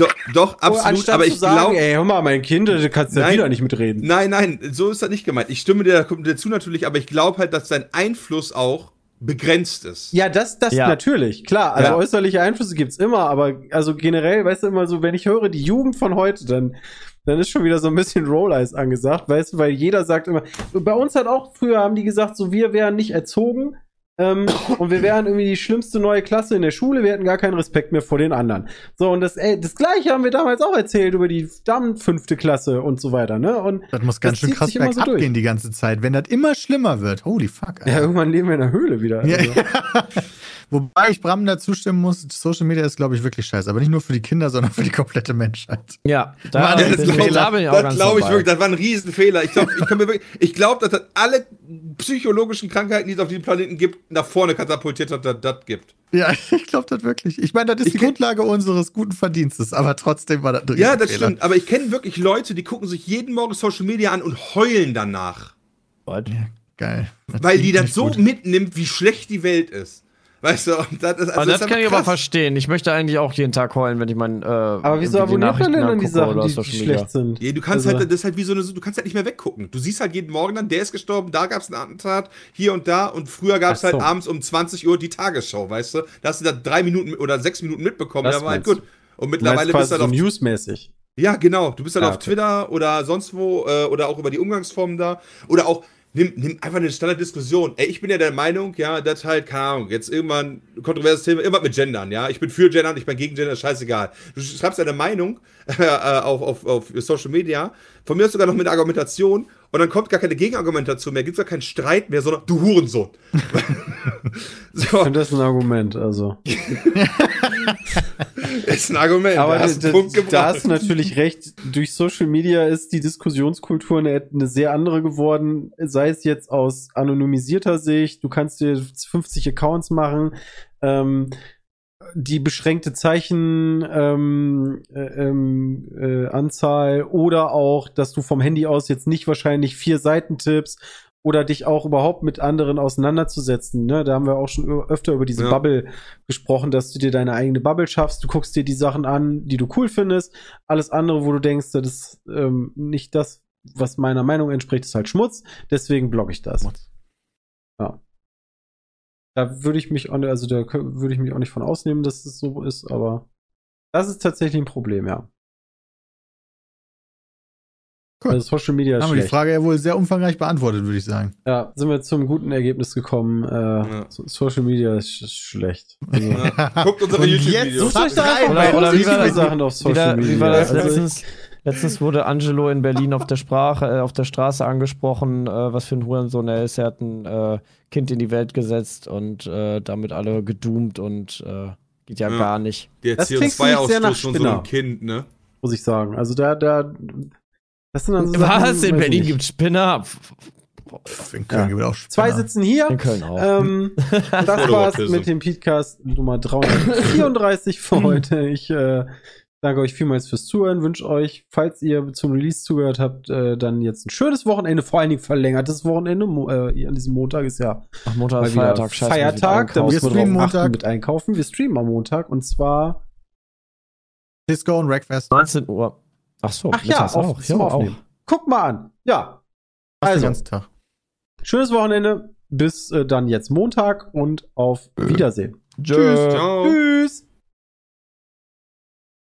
Doch, doch absolut, anstatt aber ich glaube. ey, hör mal, mein Kind, du kannst ja Nein. wieder nicht mitreden. Nein, nein, so ist das nicht gemeint. Ich stimme dir dazu natürlich, aber ich glaube halt, dass dein Einfluss auch begrenzt ist. Ja, das, das Ja. natürlich, klar. Also Ja. äußerliche Einflüsse gibt's immer, aber also generell, weißt du, immer so, wenn ich höre, die Jugend von heute, dann, dann ist schon wieder so ein bisschen Roll-Eyes angesagt, weißt du, weil jeder sagt immer, bei uns hat auch früher haben die gesagt, so wir wären nicht erzogen, ähm, und wir wären irgendwie die schlimmste neue Klasse in der Schule, wir hätten gar keinen Respekt mehr vor den anderen. So, und das, ey, das gleiche haben wir damals auch erzählt über die Damen fünfte Klasse und so weiter, ne? Und Das muss ganz Das schön krass so bergab durch. gehen die ganze Zeit, wenn das immer schlimmer wird. Holy fuck. ja, Alter. irgendwann leben wir in der Höhle wieder. Ja, Also. Wobei ich Bram da zustimmen muss, Social Media ist, glaube ich, wirklich scheiße. Aber nicht nur für die Kinder, sondern für die komplette Menschheit. Ja, da, Mann, bin, das ich- glaub- da bin ich auch das ganz glaube ich wirklich, das war ein Riesenfehler. Ich glaube, ich, wirklich- ich glaube, dass das alle psychologischen Krankheiten, die es auf diesem Planeten gibt, nach vorne katapultiert hat, dass das gibt. Ja, ich glaube das wirklich. Ich meine, das ist Ich die Grundlage unseres guten Verdienstes, aber trotzdem war das ein Ja, das Riesenfehler. stimmt. Aber ich kenne wirklich Leute, die gucken sich jeden Morgen Social Media an und heulen danach. What? Ja, geil. Weil die das so gut. mitnimmt, wie schlecht die Welt ist. Weißt du, und das ist, also Aber das ist kann ich einfach aber krass. verstehen. Ich möchte eigentlich auch jeden Tag heulen, wenn ich mein. Äh, Aber wieso abonniert man denn dann die Sachen, die, die schlecht sind? Ja, du kannst Also- halt, das ist halt wie so eine, du kannst halt nicht mehr weggucken. Du siehst halt jeden Morgen dann, der ist gestorben, da gab es ein Attentat, hier und da und früher gab es Ach so. halt abends um 20 Uhr die Tagesschau, weißt du? Da hast du da drei Minuten oder sechs Minuten mitbekommen, Das da war halt gut. Und mittlerweile bist du so halt auf newsmäßig. Ja, genau. Du bist dann Ah, auf okay. Twitter oder sonst wo äh, oder auch über die Umgangsformen da. Oder auch, nimm, nimm einfach eine Standarddiskussion. Ey, ich bin ja der Meinung, ja, dass halt, keine Ahnung, jetzt irgendwann ein kontroverses Thema, irgendwas mit Gendern, ja. Ich bin für Gendern, ich bin gegen Gendern, scheißegal. Du schreibst deine Meinung äh, auf, auf, auf Social Media, von mir aus sogar noch mit Argumentation und dann kommt gar keine Gegenargumentation mehr, gibt gar keinen Streit mehr, sondern du Hurensohn. Ich so, finde das ein Argument, also. ist ein Argument. Aber da hast du da, hast du natürlich recht. Durch Social Media ist die Diskussionskultur eine, eine sehr andere geworden. Sei es jetzt aus anonymisierter Sicht, du kannst dir 50 Accounts machen. Ähm, die beschränkte Zeichen ähm, äh, ähm, äh, oder auch, dass du vom Handy aus jetzt nicht wahrscheinlich vier Seiten tippst oder dich auch überhaupt mit anderen auseinanderzusetzen. Ne? Da haben wir auch schon öfter über diese Ja. Bubble gesprochen, dass du dir deine eigene Bubble schaffst. Du guckst dir die Sachen an, die du cool findest. Alles andere, wo du denkst, das ist ähm, nicht das, was meiner Meinung entspricht, ist halt Schmutz. Deswegen blogge ich das. Ja. Da würde ich mich, auch- also da würde ich mich auch nicht von ausnehmen, dass es so ist, aber das ist tatsächlich ein Problem, ja. Cool. Also Social Media ist Haben wir die. Frage ja wohl sehr umfangreich beantwortet, würde ich sagen. Ja, sind wir zum guten Ergebnis gekommen. Äh, Ja. so- Social Media ist sch schlecht. Also, Ja. Guckt unsere YouTube-Videos. jetzt- Sucht euch da einfach Oder- oder wie war das- Sachen auf Wie, Social da, Media. wie war das Also, letztens? Letztens wurde Angelo in Berlin auf der Sprache, äh, auf der Straße angesprochen, äh, was für ein Hurensohn er ist. Er hat ein äh, Kind in die Welt gesetzt und äh, damit alle gedoomt und äh, geht ja, Ja. gar nicht. Nach CO2-Ausstoß von so einem Kind, ne? muss ich sagen. Also da, da, das sind dann so Sachen, Was? In Berlin nicht. gibt Spinner? In Köln gibt es auch Zwei Spinner. sitzen hier. In Köln auch. Ähm, das war's mit dem Podcast Nummer 334 für heute. Ich äh, danke euch vielmals fürs Zuhören. Wünsche euch, falls ihr zum Release zugehört habt, äh, dann jetzt ein schönes Wochenende, vor allen Dingen verlängertes Wochenende. Mo äh, an diesem Montag ist ja Ach, Montag ist Feiertag. Scheiße, Feiertag. Da muss muss Wir streamen Montag. mit einkaufen. Wir streamen am Montag und zwar Disco und Rackfest. 19 Uhr. Ach so, Ach ja, auf, auch. zum Ja, Aufnehmen. Guck mal an. Ja. Fast den Also, ganzen Tag. schönes Wochenende. Bis äh, dann jetzt Montag und auf Wiedersehen. Tschüss. Ciao. Tschüss.